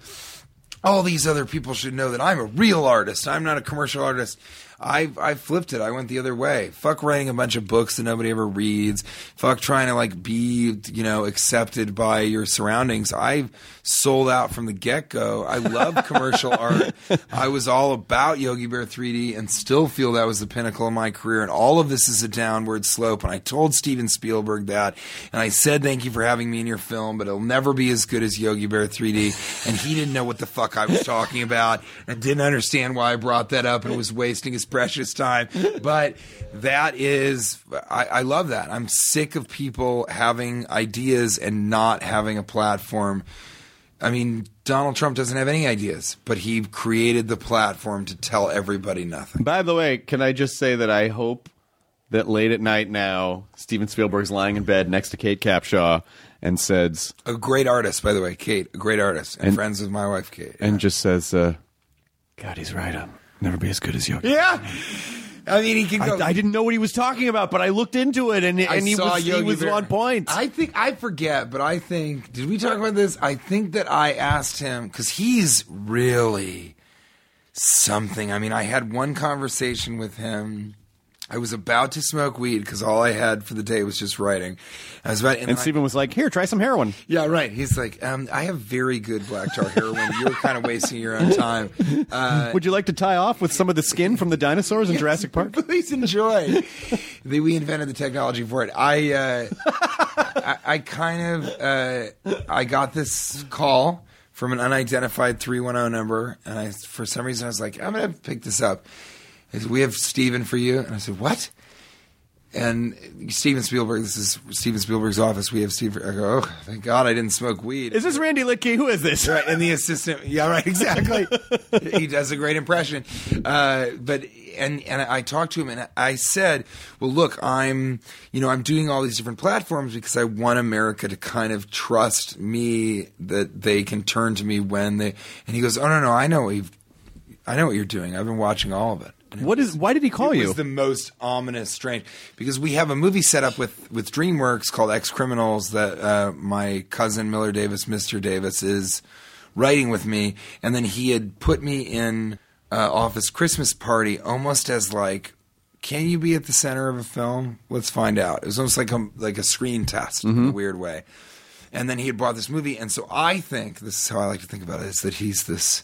all these other people should know that I'm a real artist. I'm not a commercial artist. I I flipped it. I went the other way. Fuck writing a bunch of books that nobody ever reads. Fuck trying to like be you know accepted by your surroundings. I sold out from the get go. I love commercial art. I was all about Yogi Bear 3D and still feel that was the pinnacle of my career. And all of this is a downward slope. And I told Steven Spielberg that. And I said thank you for having me in your film, but it'll never be as good as Yogi Bear 3D. And he didn't know what the fuck I was talking about and didn't understand why I brought that up and was wasting his precious time. But that is, I, I love that. I'm sick of people having ideas and not having a platform. I mean, Donald Trump doesn't have any ideas, but he created the platform to tell everybody nothing. By the way, can I just say that I hope that late at night now, Steven Spielberg's lying in bed next to Kate Capshaw and says, A great artist, by the way, Kate, a great artist, and, And- friends with my wife, Kate. and just says, uh, God, he's right. I'll never be as good as Yogi. yeah, I mean, he can go. I, I didn't know what he was talking about, but I looked into it, and, and he was, he was Bear. on point. I think I forget, but I think did we talk about this? I think that I asked him because he's really something. I mean, I had one conversation with him. I was about to smoke weed because all I had for the day was just writing. I was about, and, and Steven was like, Here, try some heroin. yeah, right. He's like, um, I have very good black tar heroin. You're kind of wasting your own time. Uh, Would you like to tie off with some of the skin from the dinosaurs in Jurassic Park? Please enjoy. We invented the technology for it. I, uh, I, I kind of, uh, I got this call from an unidentified three one zero number, and I, for some reason, I was like, I'm gonna pick this up. He said, we have Steven for you, and I said, what? And Steven Spielberg, this is Steven Spielberg's office. We have Steve. I go, oh, thank God I didn't smoke weed. Is this Randy Litke? Who is this? Right, and the assistant, yeah, right, exactly. he does a great impression. Uh, but and and I talked to him, and I said, "Well, look, I'm, you know, I'm doing all these different platforms because I want America to kind of trust me that they can turn to me when they." And he goes, "Oh no, no, I know what you've, I know what you're doing. I've been watching all of it." What is? Why did he call it you? was the most ominous, strange because we have a movie set up with with DreamWorks called Ex Criminals that uh, my cousin Miller Davis, Mister Davis, is writing with me, and then he had put me in uh, Office Christmas Party almost as like. Can you be at the center of a film? Let's find out. It was almost like a like a screen test in a weird way. And then he had brought this movie, and so I think this is how I like to think about it: is that he's this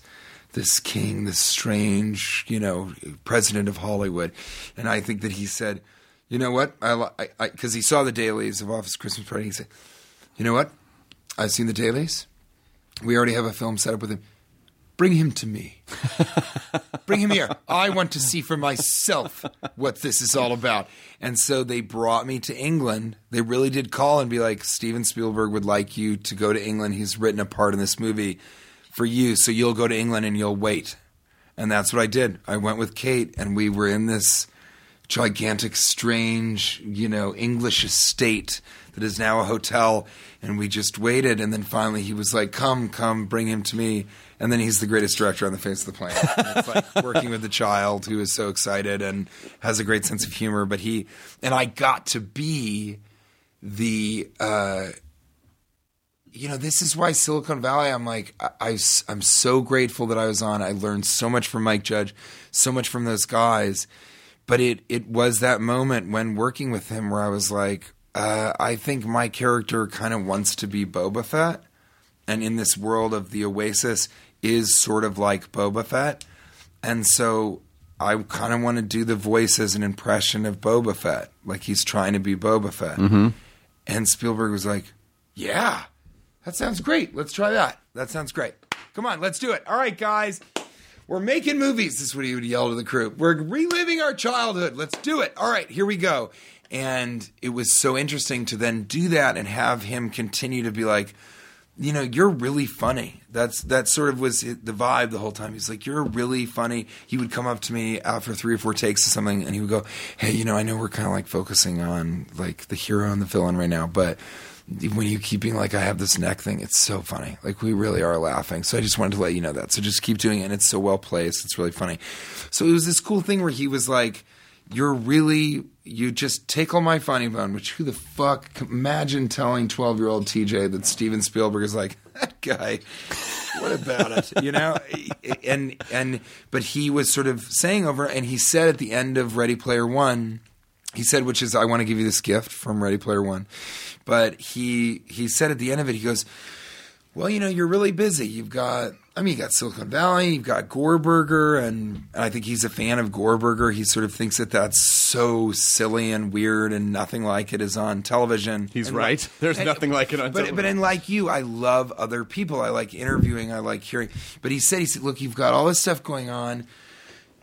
this king, this strange, you know, president of Hollywood. And I think that he said, you know what? I because he saw the dailies of Office Christmas Party. He said, you know what? I've seen the dailies. We already have a film set up with him. Bring him to me. Bring him here. I want to see for myself what this is all about. And so they brought me to England. They really did call and be like, Steven Spielberg would like you to go to England. He's written a part in this movie for you. So you'll go to England and you'll wait. And that's what I did. I went with Kate and we were in this gigantic, strange, you know, English estate that is now a hotel. And we just waited. And then finally he was like, come, come, bring him to me. And then he's the greatest director on the face of the planet. And it's like working with a child who is so excited and has a great sense of humor. But he, and I got to be the, uh, you know, this is why Silicon Valley. I'm like, I, am so grateful that I was on. I learned so much from Mike Judge, so much from those guys. But it it was that moment when working with him where I was like, uh, I think my character kind of wants to be Boba Fett, and in this world of the Oasis is sort of like Boba Fett, and so I kind of want to do the voice as an impression of Boba Fett, like he's trying to be Boba Fett. Mm-hmm. And Spielberg was like, "Yeah, that sounds great. Let's try that. That sounds great. Come on, let's do it. All right, guys." We're making movies. This is what he would yell to the crew. We're reliving our childhood. Let's do it. All right, here we go. And it was so interesting to then do that and have him continue to be like, you know, you're really funny. That's that sort of was the vibe the whole time. He's like, you're really funny. He would come up to me after three or four takes or something, and he would go, "Hey, you know, I know we're kind of like focusing on like the hero and the villain right now, but when you keep being like, I have this neck thing, it's so funny. Like we really are laughing. So I just wanted to let you know that. So just keep doing it. And it's so well placed. It's really funny. So it was this cool thing where he was like, you're really you just tickle my funny bone. Which who the fuck? Imagine telling twelve year old TJ that Steven Spielberg is like that guy. What about it? You know, and and but he was sort of saying over, and he said at the end of Ready Player One, he said, which is I want to give you this gift from Ready Player One, but he he said at the end of it, he goes, well, you know, you're really busy. You've got I mean, you got Silicon Valley, you've got Gorburger, and, and I think he's a fan of Gorburger. He sort of thinks that that's so silly and weird, and nothing like it is on television. He's and right. Like, There's and, nothing like it on but, television. But and like you, I love other people. I like interviewing. I like hearing. But he said, he said, look, you've got all this stuff going on.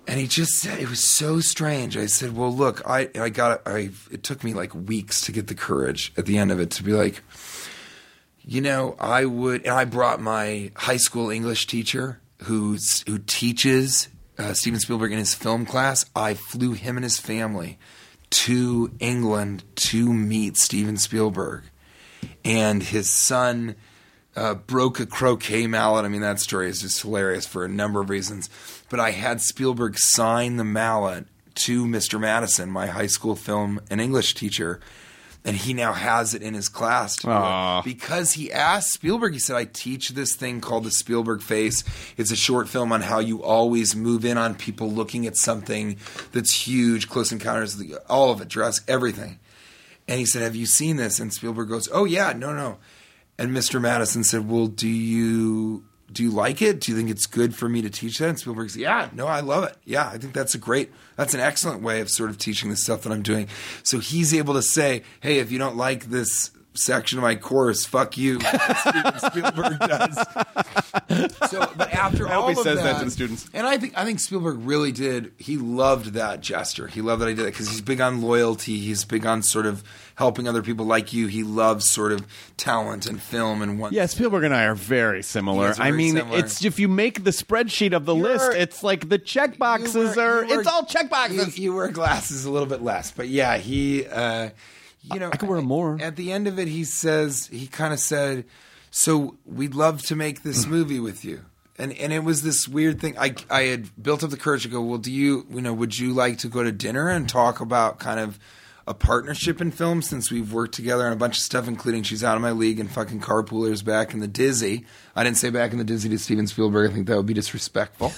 And he just said it was so strange. I said, "Well, look, I I got I it took me like weeks to get the courage at the end of it to be like, you know, I would, and I brought my high school English teacher who's who teaches uh, Steven Spielberg in his film class. I flew him and his family to England to meet Steven Spielberg, and his son uh, broke a croquet mallet. I mean, that story is just hilarious for a number of reasons. But I had Spielberg sign the mallet to Mr. Madison, my high school film and English teacher and he now has it in his class because he asked Spielberg. He said, "I teach this thing called the Spielberg face. It's a short film on how you always move in on people looking at something that's huge, close encounters, all of it, dress, everything." And he said, "Have you seen this?" And Spielberg goes, "Oh yeah, no, no." And Mr. Madison said, "Well, do you do you like it? Do you think it's good for me to teach that? And Spielberg said, Yeah, no, I love it. Yeah, I think that's a great, that's an excellent way of sort of teaching the stuff that I'm doing. So he's able to say, Hey, if you don't like this section of my course, fuck you. Steven Spielberg does. So, but after I hope all he of says that, that to the students. and I think I think Spielberg really did. He loved that gesture. He loved that I did it because he's big on loyalty. He's big on sort of helping other people like you. He loves sort of talent and film and one. Yeah, Spielberg and I are very similar. Yes, I mean, similar. it's if you make the spreadsheet of the You're- list, it's like the check boxes wear- are. you wear- it's all check boxes. You, you wear glasses a little bit less, but yeah, he. Uh, you know, I could wear more. At the end of it, he says he kind of said, "So we'd love to make this movie with you." And and it was this weird thing. I I had built up the courage to go. Well, do you you know would you like to go to dinner and talk about kind of a partnership in film since we've worked together on a bunch of stuff, including she's out of my league and fucking carpoolers back in the dizzy. I didn't say back in the dizzy to Steven Spielberg. I think that would be disrespectful.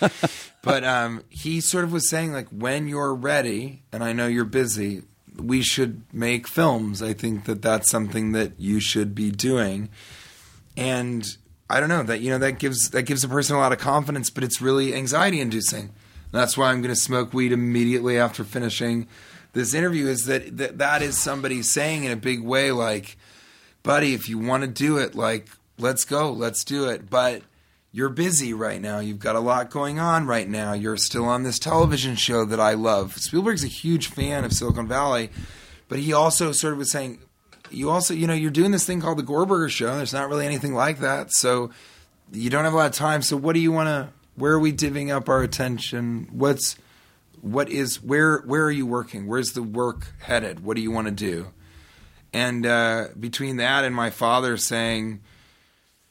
but um, he sort of was saying like when you're ready, and I know you're busy, we should make films. I think that that's something that you should be doing, and I don't know that you know that gives that gives a person a lot of confidence, but it's really anxiety inducing. That's why I'm going to smoke weed immediately after finishing this interview. Is that that, that is somebody saying in a big way like, buddy, if you want to do it, like let's go, let's do it, but you're busy right now. You've got a lot going on right now. You're still on this television show that I love. Spielberg's a huge fan of Silicon Valley, but he also sort of was saying, you also, you know, you're doing this thing called the Gorburger show. There's not really anything like that. So you don't have a lot of time. So what do you want to, where are we divvying up our attention? What's, what is, where, where are you working? Where's the work headed? What do you want to do? And uh, between that and my father saying,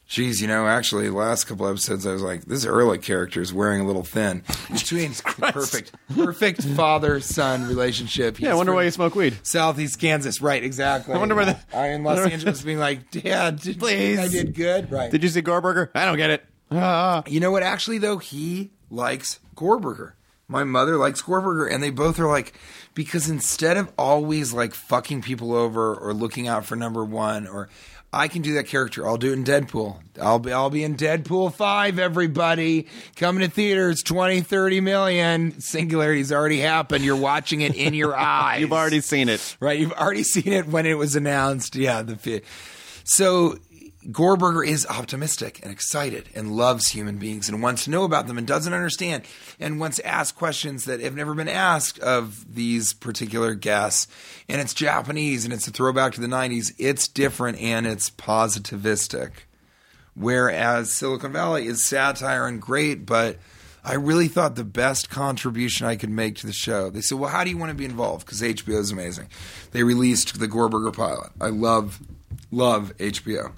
Geez, you know, actually, the last couple episodes, I was like, this Erlich character is wearing a little thin. Between perfect, perfect father son relationship. Yeah, I wonder why you smoke weed. Southeast Kansas, right? Exactly. I wonder why the- I in Los Angeles being like, Dad, did, Please. I did good, right? Did you see Gorburger? I don't get it. Ah. You know what? Actually, though, he likes Gorburger. My mother likes Gorburger, and they both are like, because instead of always like fucking people over or looking out for number one, or I can do that character. I'll do it in Deadpool. I'll be I'll be in Deadpool five. Everybody coming to theaters, 20, 30 million. Singularity's already happened. You're watching it in your eyes. You've already seen it. right. You've already seen it when it was announced. Yeah, the so Gorburger is optimistic and excited and loves human beings and wants to know about them and doesn't understand and wants to ask questions that have never been asked of these particular guests. And it's Japanese and it's a throwback to the 90s. It's different and it's positivistic. Whereas Silicon Valley is satire and great, but I really thought the best contribution I could make to the show. They said, "Well, how do you want to be involved?" Because HBO is amazing. They released the Gorburger pilot. I love, love HBO.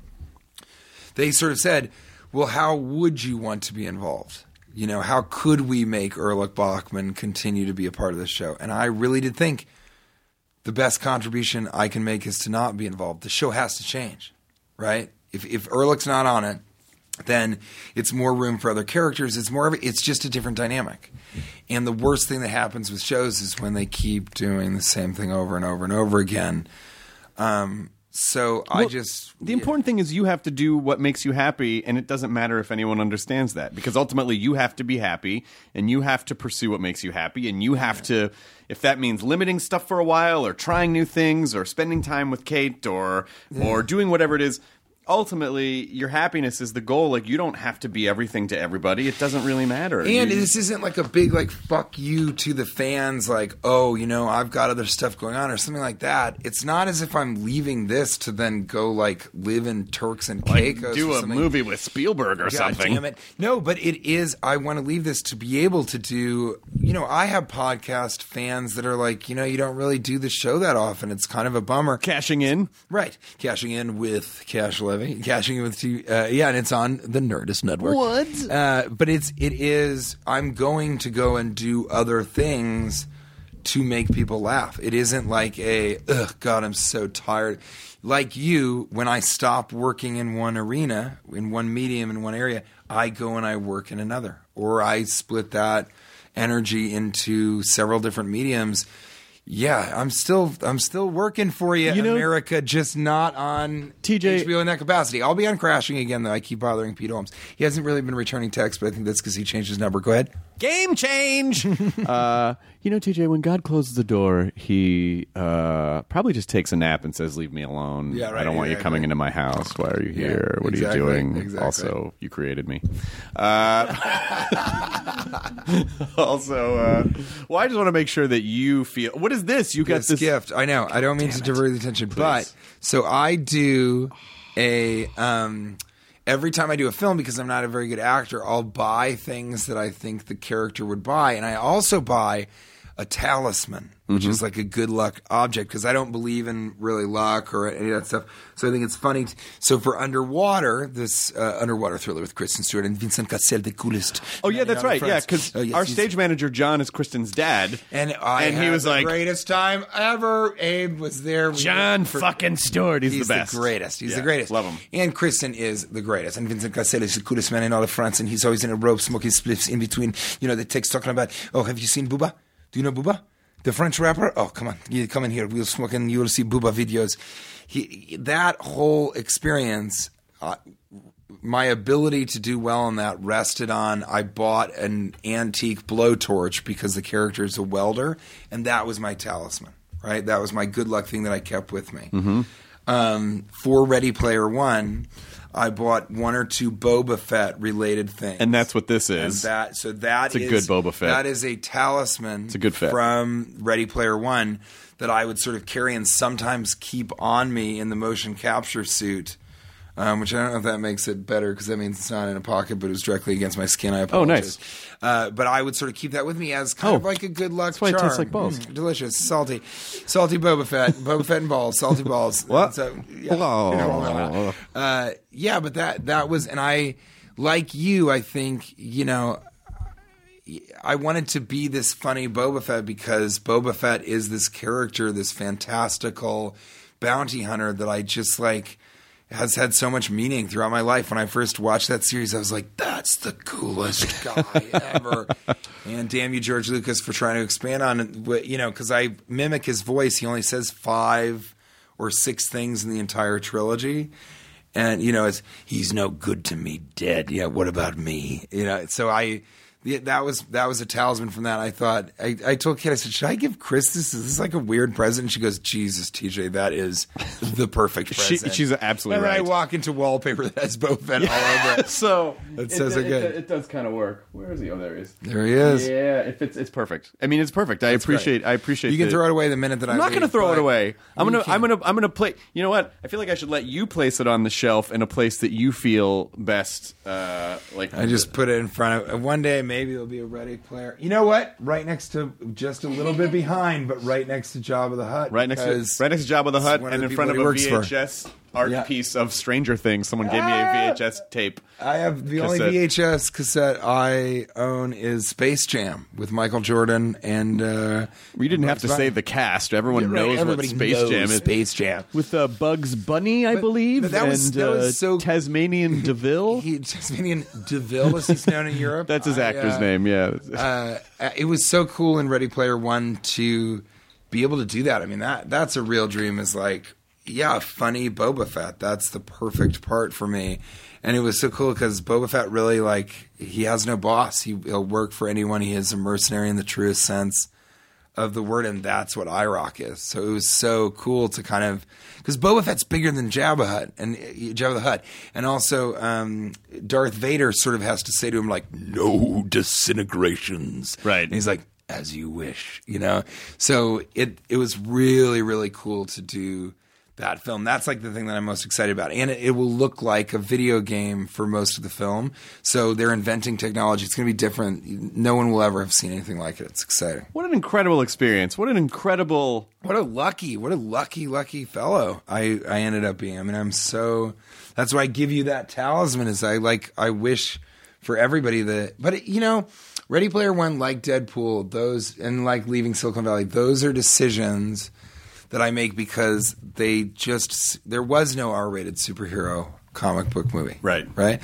They sort of said, "Well, how would you want to be involved?" You know, how could we make Erlich Bachman continue to be a part of the show? And I really did think the best contribution I can make is to not be involved. The show has to change, right? If if Erlich's not on it, then it's more room for other characters. It's more of it's just a different dynamic. And the worst thing that happens with shows is when they keep doing the same thing over and over and over again. Um, so I just The important thing is you have to do what makes you happy, and it doesn't matter if anyone understands that because ultimately you have to be happy and you have to pursue what makes you happy, and you have to, if that means limiting stuff for a while or trying new things or spending time with Kate or or doing whatever it is. Ultimately, your happiness is the goal. Like you don't have to be everything to everybody. It doesn't really matter. And You- this isn't like a big like fuck you to the fans, like oh you know I've got other stuff going on or something like that. It's not as if I'm leaving this to then go like live in Turks and like, Caicos. do or a movie with Spielberg or God something. damn it. No, but it is. I want to leave this to be able to do. You know, I have podcast fans that are like, you know, you don't really do the show that often. It's kind of a bummer. Cashing in. Right, cashing in with Cash Cashing in with T- uh, yeah, and it's on the Nerdist Network. What? Uh, but it's it is. I'm going to go and do other things to make people laugh. It isn't like a ugh, God, I'm so tired. Like you, when I stop working in one arena, in one medium, in one area, I go and I work in another, or I split that energy into several different mediums. Yeah, I'm still I'm still working for you, You know- America, just not on TJ HBO in that capacity. I'll be on crashing again though. I keep bothering Pete Holmes. He hasn't really been returning texts, but I think that's because he changed his number. Go ahead. Game change. uh, you know, TJ, when God closes the door, he uh, probably just takes a nap and says, "Leave me alone. Yeah, right, I don't want you coming into my house. Why are you here? what exactly, are you doing? exactly. Also, you created me. Uh, also, uh, well, I just want to make sure that you feel. What is this? You got this this gift. I know. I don't mean to divert the attention, but so I do a um every time I do a film because I'm not a very good actor, I'll buy things that I think the character would buy, and I also buy a talisman, which is like a good luck object because I don't believe in really luck or any of that stuff. So I think it's funny. t- so for Underwater, this uh, underwater thriller with Kristen Stewart and Vincent Cassel, the coolest. Oh yeah, that's right. Yeah, because Oh, yes, our stage manager John is Kristen's dad, and I and he was the like, greatest time ever. Abe was there. John for- fucking Stewart. He's, He's the best, greatest. He's Yeah, the greatest. Love him. And Kristen is the greatest. And Vincent Cassel is the coolest man in all of France. And he's always in a robe smoking spliffs in between, you know, the text talking about, oh, have you seen Booba? Do you know Booba? The French rapper? Oh, come on. You come in here. We'll smoke and you'll see Booba videos. He, that whole experience, uh, my ability to do well on that rested on I bought an antique blowtorch because the character is a welder, and that was my talisman. Right, that was my good luck thing that I kept with me. Um, for Ready Player One, I bought one or two Boba Fett related things, And that's what this And is. that so that It's a is- good Boba Fett. That is a talisman. It's a good fit. from Ready Player One that I would sort of carry and sometimes keep on me in the motion capture suit Um, which I don't know if that makes it better because that means it's not in a pocket, but it was directly against my skin. I apologize. Oh, nice. Uh, but I would sort of keep that with me as kind Oh. of like a good luck That's why it charm. tastes like balls. Mm, delicious, salty, salty Boba Fett, Boba Fett and balls, salty balls. What? So, yeah. Uh, yeah, but that that was, and I like you. I think you know. I wanted to be this funny Boba Fett because Boba Fett is this character, this fantastical bounty hunter that I just like has had so much meaning throughout my life. When I first watched that series, I was like, "That's the coolest guy ever!" and damn you, George Lucas, for trying to expand on it. What- You know, because I mimic his voice. He only says five or six things in the entire trilogy. And you know, it's he's no good to me, dead. Yeah, what about me? You know, so I yeah, that was that was a talisman from that. I thought I, I told Kate, I said, should I give Chris this? Is this like a weird present? And she goes, Jesus, TJ, that is the perfect She- she's absolutely and then I walk into wallpaper that has Boba Fett all over it. so That says it good. It, does kind of work. Where is he? Oh, there he is. There he is. Yeah, it fits. It's perfect. I mean, it's perfect. I appreciate. I appreciate. You can the- throw it away the minute that I'm not going to throw it away. I'm gonna. can. I'm gonna. I'm gonna play. You know what? I feel like I should let you place it on the shelf in a place that you feel best. Uh, like I just put it in front of. One day maybe there'll be a Ready Player. You know what? Right next to, just a little bit behind, but right next to Jabba the Hutt. right next to because right next to Jabba the Hutt, and the in front of people a he works for. Art Yeah. piece of Stranger Things. Someone gave me a VHS tape. I have the only VHS cassette I own is Space Jam with Michael Jordan and. Uh, We didn't have to say the cast. Everyone Right, knows everybody what Space knows Jam is. Space Jam. with uh, Bugs Bunny, I But- believe, but that was- and that was uh, so- Tasmanian Deville. He Tasmanian Deville, as he's known in Europe. That's his I, actor's uh, name. Yeah. uh, it was so cool in Ready Player One to be able to do that. I mean that that's a real dream. Is like, yeah, funny Boba Fett. That's the perfect part for me. And it was so cool because Boba Fett really like he has no boss. He, he'll work for anyone. He is a mercenary in the truest sense of the word, and that's what Erlich is. So it was so cool to kind of because Boba Fett's bigger than Jabba Hutt and uh, Jabba the Hutt, and also um, Darth Vader sort of has to say to him like, "No disintegrations," Right. And he's like, "As you wish," you know. So it it was really really cool to do that film. That's like the thing that I'm most excited about. And it, it will look like a video game for most of the film. So they're inventing technology. It's going to be different. No one will ever have seen anything like it. It's exciting. What an incredible experience! What an incredible. What a lucky, what a lucky, lucky fellow I, I ended up being. I mean, I'm so. That's why I give you that talisman. Is I like I wish for everybody that, but you know, Ready Player One, like Deadpool, those and like leaving Silicon Valley, those are decisions that I make because they just there was no R-rated superhero comic book movie. Right. Right.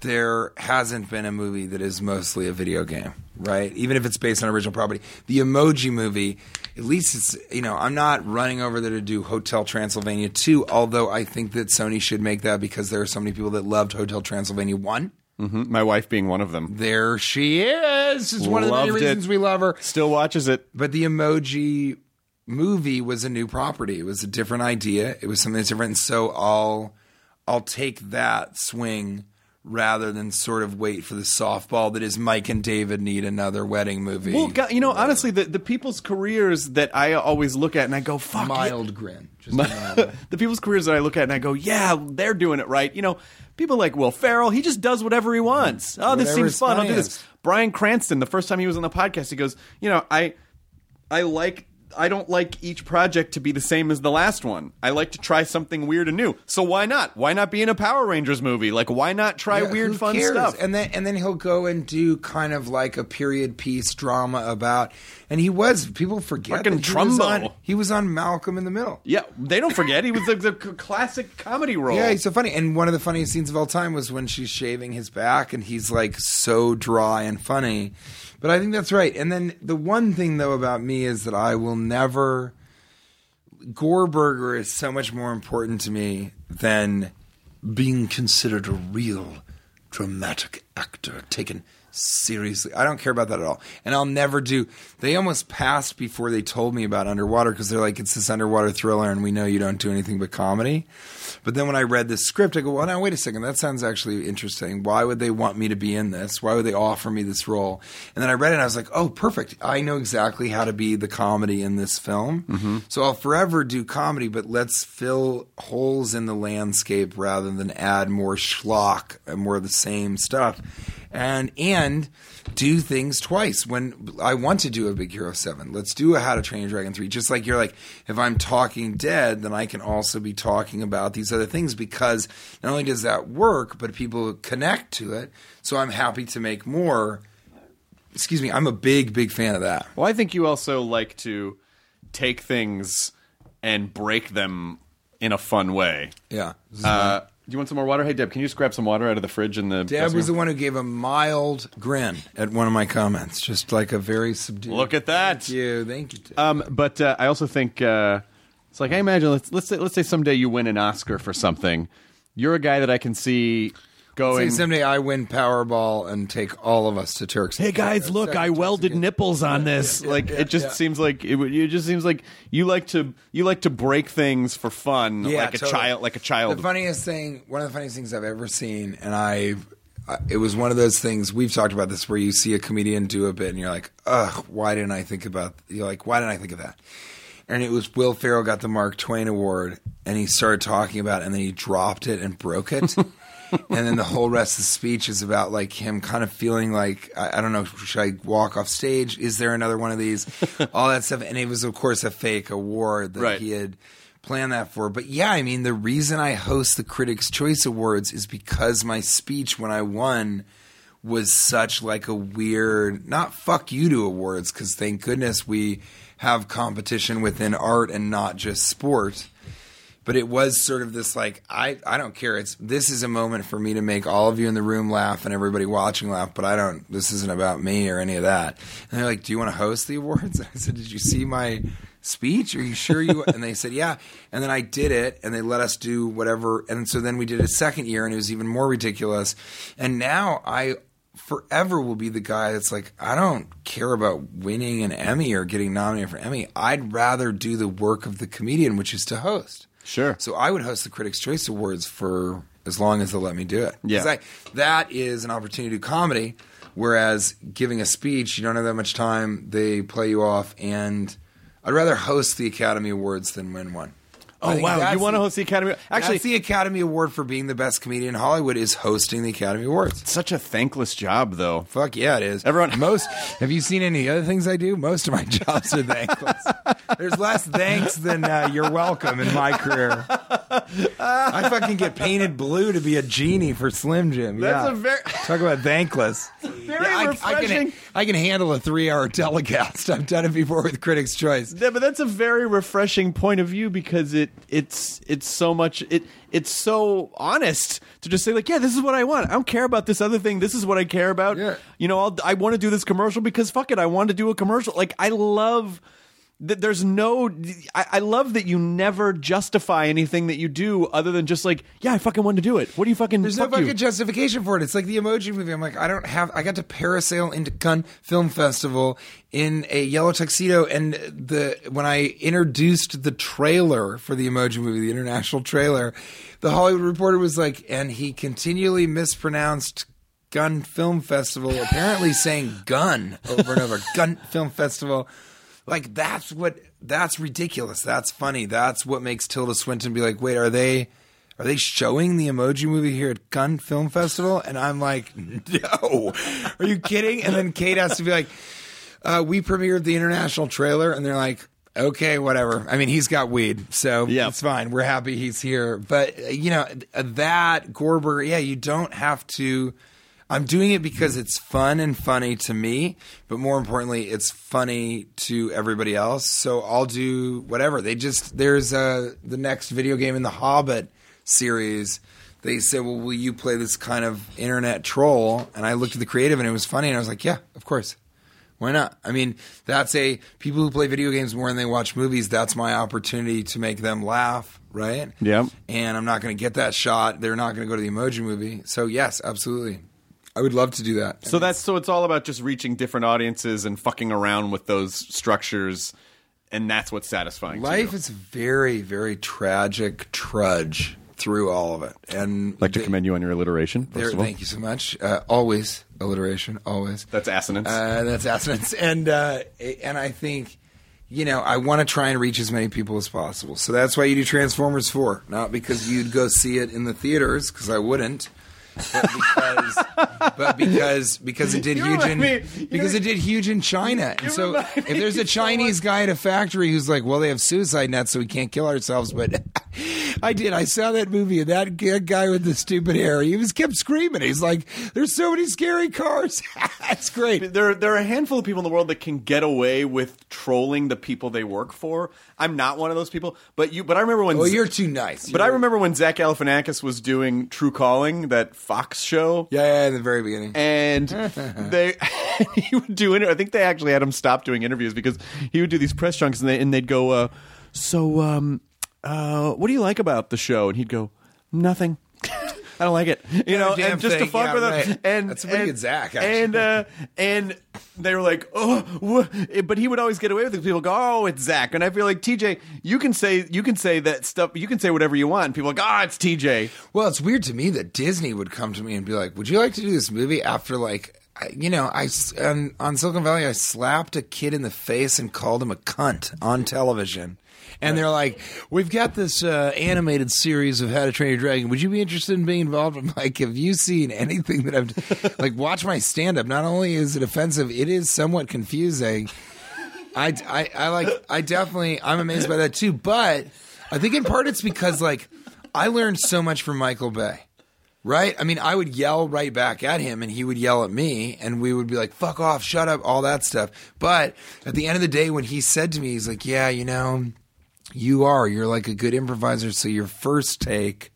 There hasn't been a movie that is mostly a video game. Right. Even if it's based on original property, the Emoji movie, at least it's you know I'm not running over there to do Hotel Transylvania two. Although I think that Sony should make that because there are so many people that loved Hotel Transylvania one. Mhm, My wife being one of them. There she is. It's one of the many Loved it. reasons we love her. Still watches it. But the emoji movie was a new property. It was a different idea. It was something that's different. And so I'll I'll take that swing rather than sort of wait for the softball that is Mike and David need another wedding movie. Well, God, you know, honestly, the, the people's careers that I always look at and I go, fuck. mild grin. Just mild. the people's careers that I look at and I go, yeah, they're doing it right. You know, people like Will Ferrell, he just does whatever he wants. Oh, this seems fun. I'll do this. Bryan Cranston, the first time he was on the podcast, he goes, you know, I, I like. I don't like each project to be the same as the last one. I like to try something weird and new. So why not? Why not be in a Power Rangers movie? Like why not try Yeah, weird fun cares? stuff? And then and then he'll go and do kind of like a period piece drama about and he was people forget Fucking that he was, Trumbo. on, he was on Malcolm in the Middle. yeah, they don't forget he was the, the classic comedy role. Yeah, he's so funny. And one of the funniest scenes of all time was when she's shaving his back and he's like so dry and funny. But I think that's right. And then the one thing though about me is that I will never Gorburger is so much more important to me than being considered a real dramatic actor taken Seriously, I don't care about that at all. And I'll never do. They almost passed before they told me about Underwater because they're like, it's this underwater thriller, and we know you don't do anything but comedy. But then when I read this script, I go, well, now wait a second. That sounds actually interesting. Why would they want me to be in this? Why would they offer me this role? And then I read it and I was like, oh, perfect. I know exactly how to be the comedy in this film. Mm-hmm. So I'll forever do comedy, but let's fill holes in the landscape rather than add more schlock and more of the same stuff. And and do things twice when I want to do a Big Hero 7. Let's do a How to Train Your Dragon 3. Just like you're like, if I'm talking dead, then I can also be talking about these other things because not only does that work, but people connect to it. So I'm happy to make more. Excuse me, I'm a big, big fan of that. Well, I think you also like to take things and break them in a fun way. Yeah. Uh, do you want some more water? Hey, Deb, can you just grab some water out of the fridge in the? Deb was the one who gave a mild grin at one of my comments, just like a very subdued. Look at that. Thank you, thank you. Deb. Um, but uh, I also think uh, it's like I imagine. Let's let's say let's say someday you win an Oscar for something. You're a guy that I can see Say going. someday I win Powerball and take all of us to Turks. Hey guys, look! I welded nipples on this. like it just seems like it, it just seems like you like to you like to break things for fun, Yeah, like a child, like a child. The funniest thing, one of the funniest things I've ever seen, and I, I- it was one of those things we've talked about this where you see a comedian do a bit and you're like, ugh, why didn't I think about? You're like, why didn't I think of that? And it was Will Ferrell got the Mark Twain Award, and he started talking about, it, and then he dropped it and broke it. and then the whole rest of the speech is about like him kind of feeling like I, I don't know, should I walk off stage? Is there another one of these? All that stuff, and it was of course a fake award that Right. he had planned that for. But yeah, I mean, the reason I host the Critics' Choice Awards is because my speech when I won was such like a weird, not fuck you to awards, because thank goodness we have competition within art and not just sport. But it was sort of this like I, I don't care. It's this is a moment for me to make all of you in the room laugh and everybody watching laugh. But I don't. This isn't about me or any of that. And they're like, "Do you want to host the awards?" I said, "Did you see my speech? Are you sure you?" and they said, "Yeah." And then I did it, and they let us do whatever. And so then we did a second year, and it was even more ridiculous. And now I forever will be the guy that's like, I don't care about winning an Emmy or getting nominated for Emmy. I'd rather do the work of the comedian, which is to host. Sure. So I would host the Critics' Choice Awards for as long as they'll let me do it. Yeah. I- that is an opportunity to do comedy, whereas giving a speech, you don't have that much time. They play you off, and I'd rather host the Academy Awards than win one. Oh wow, you want to host the Academy? Actually, Actually, the Academy Award for being the best comedian in Hollywood is hosting the Academy Awards. such a thankless job, though. Fuck yeah, it is. Everyone- most. Have you seen any other things I do? Most of my jobs are thankless. There's less thanks than uh, you're welcome in my career. I fucking get painted blue to be a genie for Slim Jim. That's yeah. a very- talk about thankless. Very I, I refreshing. can I can handle a three hour telecast. I've done it before with Critics' Choice. Yeah, but that's a very refreshing point of view because it it's it's so much it it's so honest to just say like, yeah, this is what I want. I don't care about this other thing. This is what I care about. Yeah. You know, I'll, I want to do this commercial because fuck it, I want to do a commercial. Like I love there's no I, I love that you never justify anything that you do other than just like, yeah, I fucking want to do it. What do you fucking There's fuck no you? fucking justification for it. It's like the emoji movie. I'm like, I don't have. I got to parasail into Cannes Film Festival in a yellow tuxedo, and the when I introduced the trailer for the emoji movie, the international trailer, the Hollywood Reporter was like, and he continually mispronounced. Gun Film Festival, apparently saying gun over and over. Gun Film Festival. Like that's what that's ridiculous. That's funny. That's what makes Tilda Swinton be like, wait, are they are they showing the emoji movie here at Gun Film Festival? And I'm like, no. Are you kidding? And then Kate has to be like, uh, we premiered the international trailer, and they're like, okay, whatever. I mean, he's got weed, so Yeah. it's fine. We're happy he's here. But uh, you know that Gorber, yeah, you don't have to. I'm doing it because it's fun and funny to me, but more importantly, it's funny to everybody else. So I'll do whatever. They just there's uh, the next video game in the Hobbit series. They said, "Well, will you play this kind of internet troll?" And I looked at the creative, and it was funny, and I was like, "Yeah, of course." Why not? I mean, that's a people who play video games more than they watch movies. That's my opportunity to make them laugh, right? Yep. And I'm not going to get that shot. They're not going to go to the emoji movie. So yes, absolutely. I would love to do that. So that's so it's all about just reaching different audiences and fucking around with those structures, and that's what's satisfying. to life is very, very tragic trudge through all of it. And I'd like to commend you on your alliteration. First there, of all, thank you so much. Uh, always alliteration, always. that's assonance. Uh, that's assonance, and uh, and I think you know I want to try and reach as many people as possible. So that's why you do Transformers Four, not because you'd go see it in the theaters, because I wouldn't. But because, but because because it did You huge in me- you because it did huge in China, and so if there's a so Chinese guy at a factory who's like, well, they have suicide nets, so we can't kill ourselves, but I did. I saw that movie, and that guy with the stupid hair, he was kept screaming. He's like, "There's so many scary cars." That's great. there, there are a handful of people in the world that can get away with trolling the people they work for. I'm not one of those people, but you. But I remember when. Oh, well, you're too nice. but I You're- remember when Zach Galifianakis was doing Tru Calling, that Fox show. Yeah, yeah, in the very beginning. and they he would do inter- I think they actually had him stop doing interviews because he would do these press junks and they and they'd go, uh, so um, uh, what do you like about the show? And he'd go, nothing. I don't like it, you know, and just to fuck Yeah, with him. right. And That's a pretty and, good Zach, actually. And uh, and they were like, oh, wha-" but he would always get away with it. People go, oh, it's Zach, and I feel like TJ, you can say you can say that stuff, you can say whatever you want. People are like, oh, it's TJ. Well, it's weird to me that Disney would come to me and be like, "Would you like to do this movie?" After like, I, you know, I on, on Silicon Valley, I slapped a kid in the face and called him a cunt on television. And they're like, "We've got this uh, animated series of How to Train Your Dragon. Would you be interested in being involved?" I'm like, "Have you seen anything that I've like? Watch my stand up. Not only is it offensive, it is somewhat confusing." I, I, I like I definitely I'm amazed by that too. But I think in part it's because like I learned so much from Michael Bay. Right? I mean, I would yell right back at him and he would yell at me and we would be like, fuck off, shut up, all that stuff. But at the end of the day, when he said to me, he's like, yeah, you know, you are. You're like a good improviser. So your first take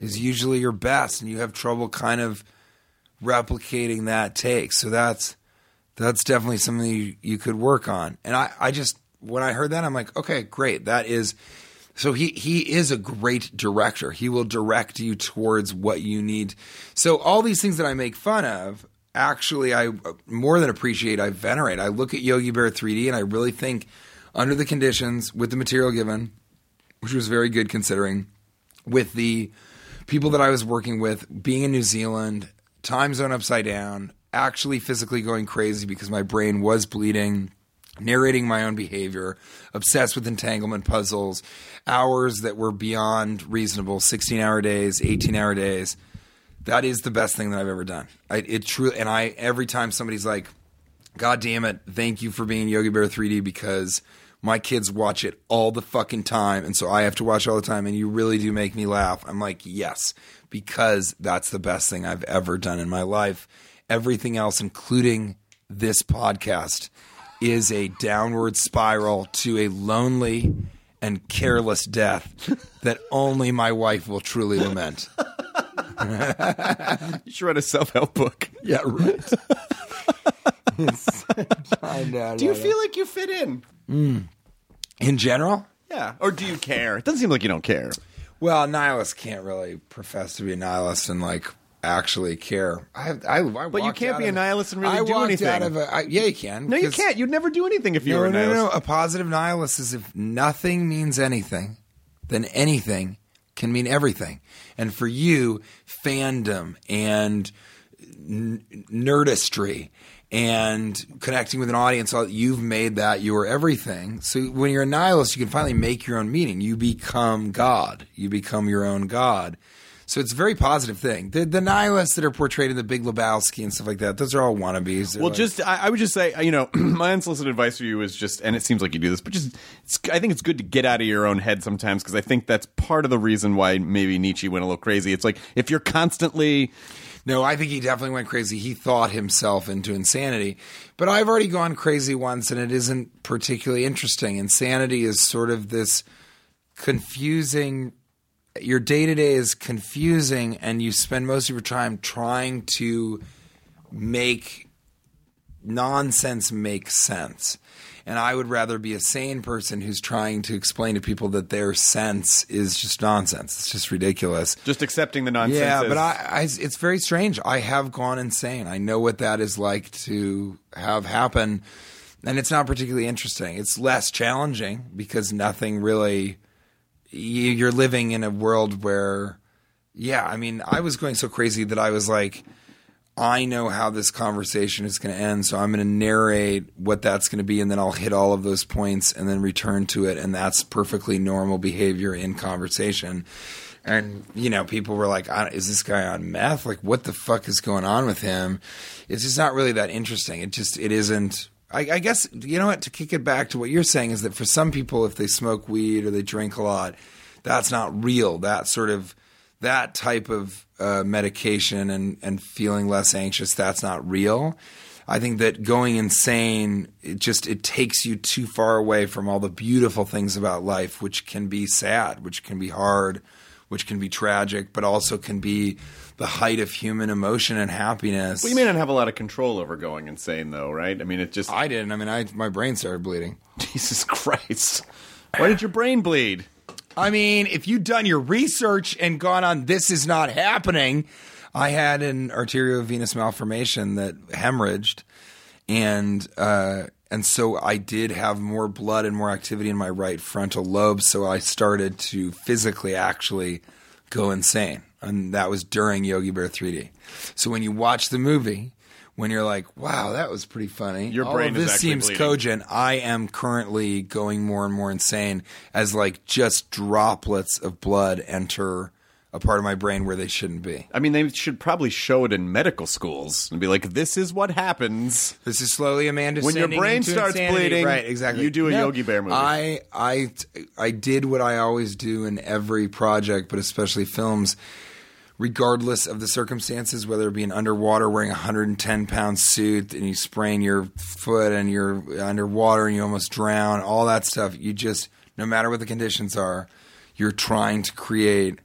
is usually your best and you have trouble kind of replicating that take. So that's that's definitely something you, you could work on. And I, I just when I heard that, I'm like, okay, great. That is so he he is a great director. He will direct you towards what you need. So all these things that I make fun of, actually, I uh, more than appreciate. I venerate. I look at Yogi Bear 3D, and I really think, under the conditions, with the material given, which was very good considering, with the people that I was working with, being in New Zealand, time zone upside down, actually physically going crazy because my brain was bleeding, narrating my own behavior, obsessed with entanglement puzzles, hours that were beyond reasonable, 16 hour days, 18 hour days. That is the best thing that I've ever done. I, it truly, and I, every time somebody's like, God damn it, thank you for being Yogi Bear 3D because my kids watch it all the fucking time. And so I have to watch all the time. And you really do make me laugh. I'm like, yes, because that's the best thing I've ever done in my life. Everything else, including this podcast, is a downward spiral to a lonely and careless death that only my wife will truly lament. You should write a self help book. Yeah, right. Know, Do you feel like you fit in? Hmm. in general? Yeah. Or do you care? It doesn't seem like you don't care. Well, nihilists can't really profess to be a nihilist and like actually care. I, I, I But you can't be a nihilist and really I do anything. Out of a, I, yeah, you can. No, you can't. You'd never do anything if you No, were a no, no, no. A positive nihilist is if nothing means anything, then anything can mean everything. And for you, fandom and n- nerdistry and connecting with an audience, you've made that your everything. So when you're a nihilist, you can finally make your own meaning. You become God. You become your own God. So it's a very positive thing. The, the nihilists that are portrayed in the Big Lebowski and stuff like that, those are all wannabes. They're Well, like- just I, I would just say, you know, my unsolicited advice for you is just, and it seems like you do this, but just, it's, I think it's good to get out of your own head sometimes because I think that's part of the reason why maybe Nietzsche went a little crazy. It's like if you're constantly, No, I think he definitely went crazy. He thought himself into insanity. But I've already gone crazy once, and it isn't particularly interesting. Insanity is sort of this confusing. Your day to day is confusing, and you spend most of your time trying to make nonsense make sense. And I would rather be a sane person who's trying to explain to people that their sense is just nonsense. It's just ridiculous. Just accepting the nonsense. Yeah, but I, I, it's very strange. I have gone insane. I know what that is like to have happen, and it's not particularly interesting. It's less challenging because nothing really. You're living in a world where, yeah, I mean, I was going so crazy that I was like, I know how this conversation is going to end, so I'm going to narrate what that's going to be, and then I'll hit all of those points and then return to it, and that's perfectly normal behavior in conversation. And you know, people were like, "Is this guy on meth? Like, what the fuck is going on with him?" It's just not really that interesting. It just it isn't. I, I guess you know what. To kick it back to what you're saying is that for some people, if they smoke weed or they drink a lot, that's not real. That sort of that type of uh, medication and, and feeling less anxious, that's not real. I think that going insane, it just it takes you too far away from all the beautiful things about life, which can be sad, which can be hard, which can be tragic, but also can be the height of human emotion and happiness. Well, you may not have a lot of control over going insane, though, right? I mean, it just I didn't. I mean, I my brain started bleeding. Jesus Christ. Why did your brain bleed? I mean, if you'd done your research and gone on this is not happening, I had an arteriovenous malformation that hemorrhaged, and uh, and so I did have more blood and more activity in my right frontal lobe. So I started to physically actually go insane, and that was during Yogi Bear 3D. So when you watch the movie. When you're like, wow, that was pretty funny. Your All brain this seems bleeding. cogent. I am currently going more and more insane as like just droplets of blood enter a part of my brain where they shouldn't be. I mean, they should probably show it in medical schools and be like, "This is what happens This is slowly a man when your brain starts insanity. bleeding." Right, exactly. You do a No, Yogi Bear movie. I, I, I did what I always do in every project, but especially films. Regardless of the circumstances, whether it be an underwater wearing a 110 pound suit and you sprain your foot and you're underwater and you almost drown, all that stuff, you just, no matter what the conditions are, you're trying to create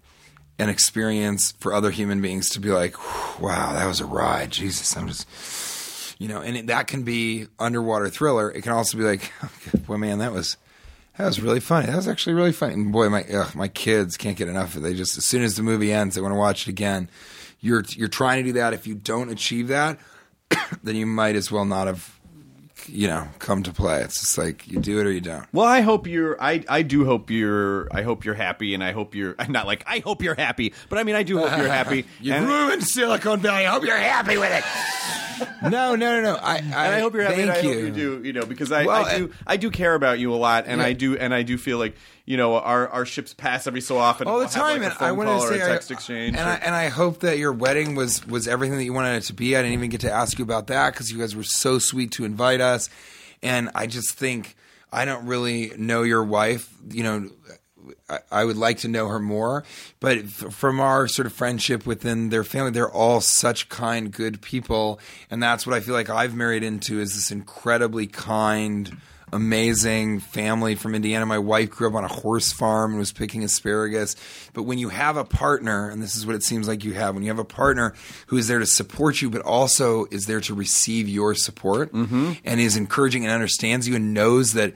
an experience for other human beings to be like, wow, that was a ride. Jesus, I'm just, you know, and it, that can be underwater thriller. It can also be like, oh, well, man, that was that was really funny. That was actually really funny. And boy, my ugh, my kids can't get enough of it. They just as soon as the movie ends, they want to watch it again. You're you're trying to do that. If you don't achieve that, then you might as well not have, you know, come to play. It's just like you do it or you don't. Well, I hope you're. I I do hope you're. I hope you're happy, and I hope you're. I'm not like I hope you're happy, but I mean I do hope you're happy. You and, ruined Silicon Valley. I hope you're happy with it. no, no, no, no. I, I, and I hope you're happy. Thank I you. hope you do. You know, because I, Well, I do. I do care about you a lot, and Yeah. I do. And I do feel like you know our our ships pass every so often. all the We'll time. like, a and I call to say, a I- text exchange. and or- I, and I hope that your wedding was was everything that you wanted it to be. I didn't even get to ask you about that because you guys were so sweet to invite us. And I just think I don't really know your wife. You know, I, I would like to know her more. But f- from our sort of friendship within their family, they're all such kind, good people, and that's what I feel like I've married into is this incredibly kind amazing family from Indiana. My wife grew up on a horse farm and was picking asparagus. But when you have a partner, and this is what it seems like you have, when you have a partner who is there to support you, but also is there to receive your support mm-hmm. and is encouraging and understands you and knows that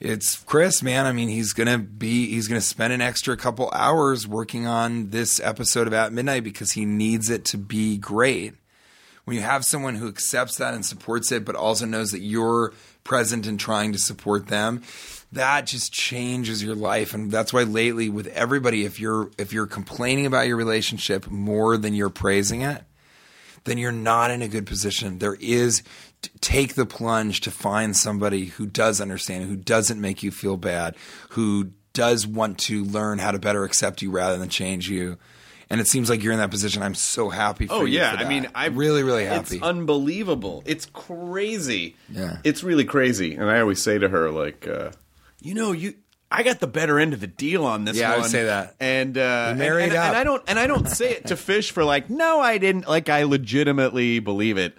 it's Chris, man. I mean, he's gonna be he's gonna spend an extra couple hours working on this episode of At Midnight because he needs it to be great when you have someone who accepts that and supports it, but also knows that you're present and trying to support them, that just changes your life. And that's why lately with everybody, if you're if you're complaining about your relationship more than you're praising it, then you're not in a good position. There is take the plunge to find somebody who does understand, who doesn't make you feel bad, who does want to learn how to better accept you rather than change you. And it seems like you're in that position. I'm so happy for Oh you. yeah, for I mean, I'm really, really happy. It's unbelievable. It's crazy. Yeah. it's really crazy. And I always say to her, like, uh, you know, you I got the better end of the deal on this Yeah, I one. would say that. And uh, married and, and, up. I don't and I don't say it to Fish for like, no, I didn't. Like I legitimately believe it.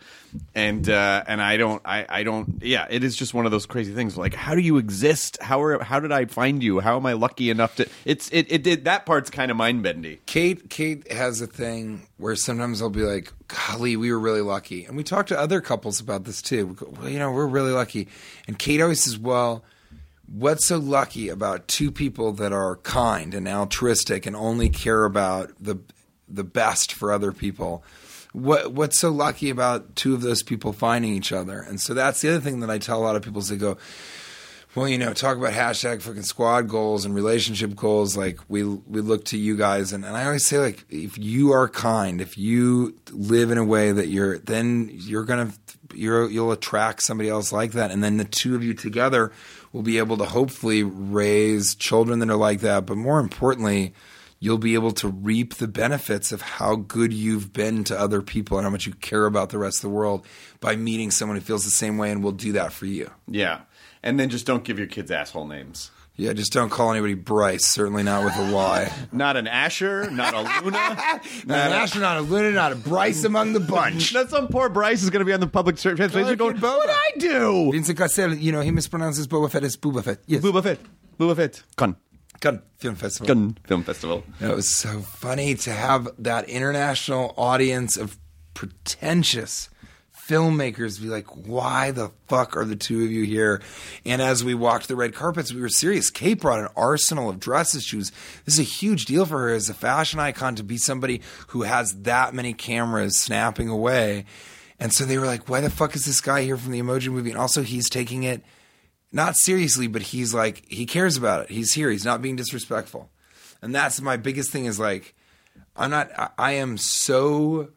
And uh, and I don't I, I don't yeah it is just one of those crazy things like how do you exist how are how did I find you how am I lucky enough to it's it it did that part's kind of mind bendy Kate Kate has a thing where sometimes I'll be like, "Golly, we were really lucky." And we talk to other couples about this too. We go, well, you know, we're really lucky. And Kate always says, "Well, what's so lucky about two people that are kind and altruistic and only care about the the best for other people?" What what's so lucky about two of those people finding each other? And so that's the other thing that I tell a lot of people is they go, well, you know, talk about hashtag fucking squad goals and relationship goals. Like we we look to you guys, and, and I always say like, if you are kind, if you live in a way that you're, then you're gonna you're you'll attract somebody else like that, and then the two of you together will be able to hopefully raise children that are like that. But more importantly, you'll be able to reap the benefits of how good you've been to other people and how much you care about the rest of the world by meeting someone who feels the same way and will do that for you. yeah and then just don't give your kids asshole names Yeah, just don't call anybody Bryce. Certainly not with a Y. not an Asher not a Luna not an astronaut, a Luna, not a Bryce among the bunch. That some poor Bryce is going to be on the public translation Call going, Boba. what I do? Vincent Cassel, you know, he mispronounces Boba Fett as Boba Fett. Yes. Boba Fett. Boba Fett. Gun. Gun Film Festival. Gun Film Festival. It was so funny to have that international audience of pretentious filmmakers be like, why the fuck are the two of you here? And as we walked the red carpets, we were serious. Kate brought an arsenal of dresses. She was, this is a huge deal for her as a fashion icon to be somebody who has that many cameras snapping away. And so they were like, why the fuck is this guy here from the emoji movie? And also, he's taking it not seriously, but he's like, he cares about it. He's here. He's not being disrespectful. And that's my biggest thing is like, I'm not, I, I am so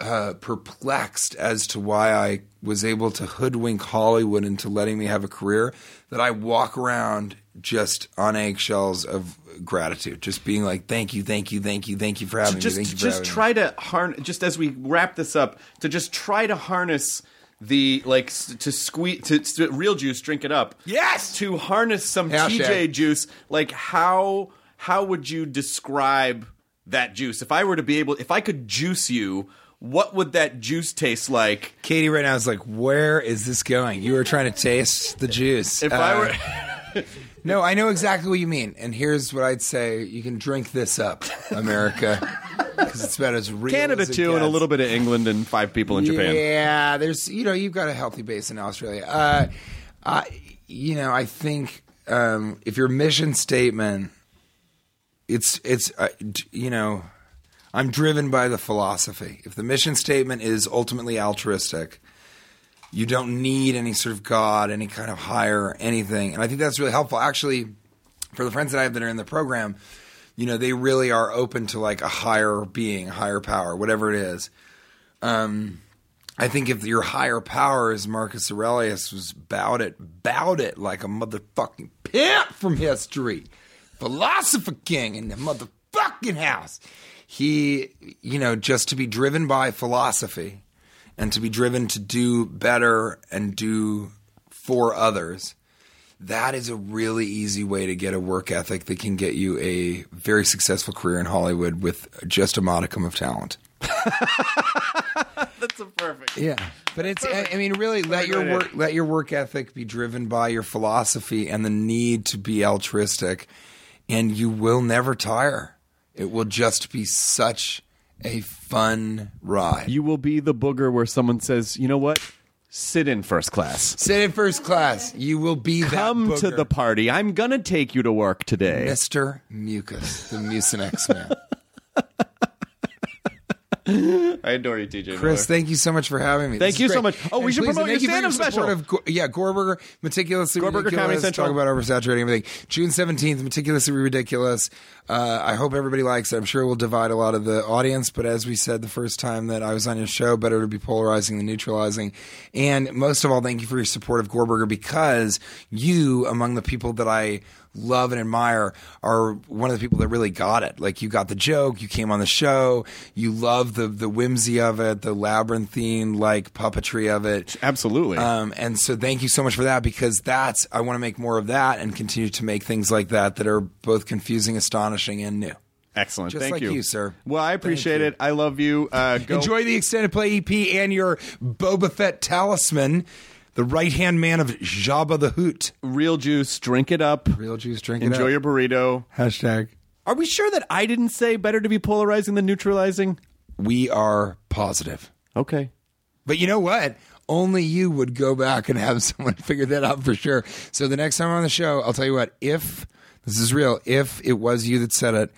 uh, perplexed as to why I was able to hoodwink Hollywood into letting me have a career that I walk around just on eggshells of gratitude, just being like, thank you, thank you, thank you, thank you for having just me. Thank you just having me." try to harness just as we wrap this up to just try to harness the like s- to squeeze to, to real juice drink it up Yes! to harness some Hashtag. tj juice like how how would you describe that juice if i were to be able if i could juice you what would that juice taste like Katie right now is like, where is this going? You were trying to taste the juice. if Uh, i were No, I know exactly what you mean. And here's what I'd say: you can drink this up, America, because it's about as real. canada as it too and a little bit of england and five people in japan Yeah, there's you know you've got a healthy base in Australia. Uh, I you know I think um, if your mission statement, it's it's uh, d- you know I'm driven by the philosophy. If the mission statement is ultimately altruistic, you don't need any sort of God, any kind of higher anything. And I think that's really helpful. Actually, for the friends that I have that are in the program, you know, they really are open to like a higher being, higher power, whatever it is. Um, I think if your higher power, is Marcus Aurelius was bowed it, bowed it like a motherfucking pimp from history, philosopher king in the motherfucking house. He, you know, just to be driven by philosophy and to be driven to do better and do for others, that is a really easy way to get a work ethic that can get you a very successful career in Hollywood with just a modicum of talent. that's a perfect Yeah, but it's I, I mean really let your work let your work ethic be driven by your philosophy and the need to be altruistic and you will never tire. It will just be such a fun ride. you will be the booger where someone says you know what sit in first class Sit in first class. You will be the come that to booger. the party. I'm gonna take you to work today. Mr. Mucus, the Mucinex man. I adore you, TJ. Chris, thank you so much for having me. Thank This you so much. Oh, we should please, promote your stand-up special. Of, yeah, Gorburger, meticulously Gorburger ridiculous. Comedy Central. Talk about oversaturating everything. June seventeenth, meticulously ridiculous. Uh, I hope everybody likes it. I'm sure it will divide a lot of the audience, but as we said the first time that I was on your show, better to be polarizing than neutralizing. And most of all, thank you for your support of Gorburger because you, among the people that I love and admire are one of the people that really got it. Like you got the joke, you came on the show, you love the the whimsy of it, the labyrinthine like puppetry of it. Absolutely. Um, and so thank you so much for that because that's I want to make more of that and continue to make things like that that are both confusing, astonishing, and new. Excellent. just Thank like you. you, sir. Well, I appreciate it. I love you. Uh, go. Enjoy the extended play EP and your Boba Fett talisman, the right hand man of Jabba the Hutt. real juice. Drink it up. Real juice, drink it up. Enjoy up. your burrito. Hashtag. Are we sure that I didn't say better to be polarizing than neutralizing? We are positive. Okay. But you know what? Only you would go back and have someone figure that out for sure. So the next time on the show, I'll tell you what, if this is real, if it was you that said it,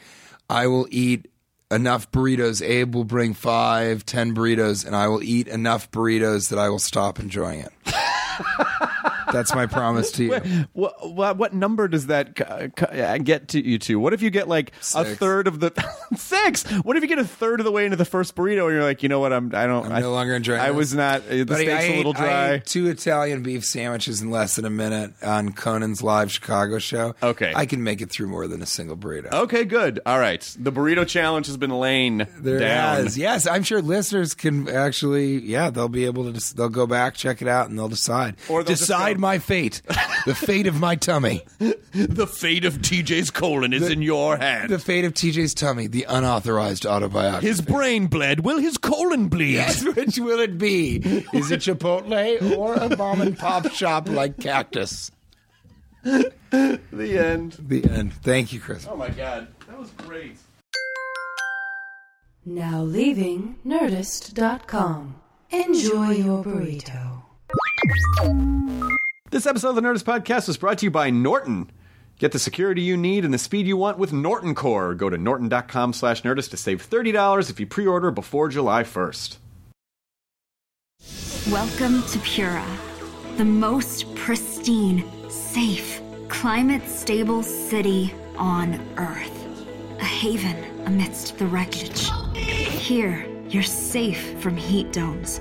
I will eat enough burritos. Abe will bring five, ten burritos, and I will eat enough burritos that I will stop enjoying it. That's my promise to you. What, what what number does that c- c- get to you to? What if you get like a third of the six? What if you get a third of the way into the first burrito and you're like, you know what? I'm I don't. I'm I, no longer enjoying I this. was not. uh, The Buddy, steak's I a little ate- I dry. ate two Italian beef sandwiches in less than a minute on Conan's live Chicago show. Okay. I can make it through more than a single burrito. Okay, good. All right. The burrito challenge has been laying There down. has. Yes, I'm sure listeners can actually, yeah, they'll be able to, just, they'll go back, check it out, and they'll decide. Or they'll decide my fate, the fate of my tummy, The fate of TJ's colon is in your hand. the fate of TJ's tummy, the unauthorized autobiography. his brain bled. Will his colon bleed? Yes, which will it be? Is it Chipotle or a mom and pop shop like Cactus? The end. The end. Thank you, Chris. Oh my god, that was great. Now leaving Nerdist.com. Enjoy your burrito. This episode of the Nerdist Podcast was brought to you by Norton. Get the security you need and the speed you want with Norton Core. Go to norton.com slash nerdist to save $30 if you pre-order before July 1st. Welcome to Pura, the most pristine, safe, climate stable city on Earth. A haven amidst the wreckage. Here, you're safe from heat domes,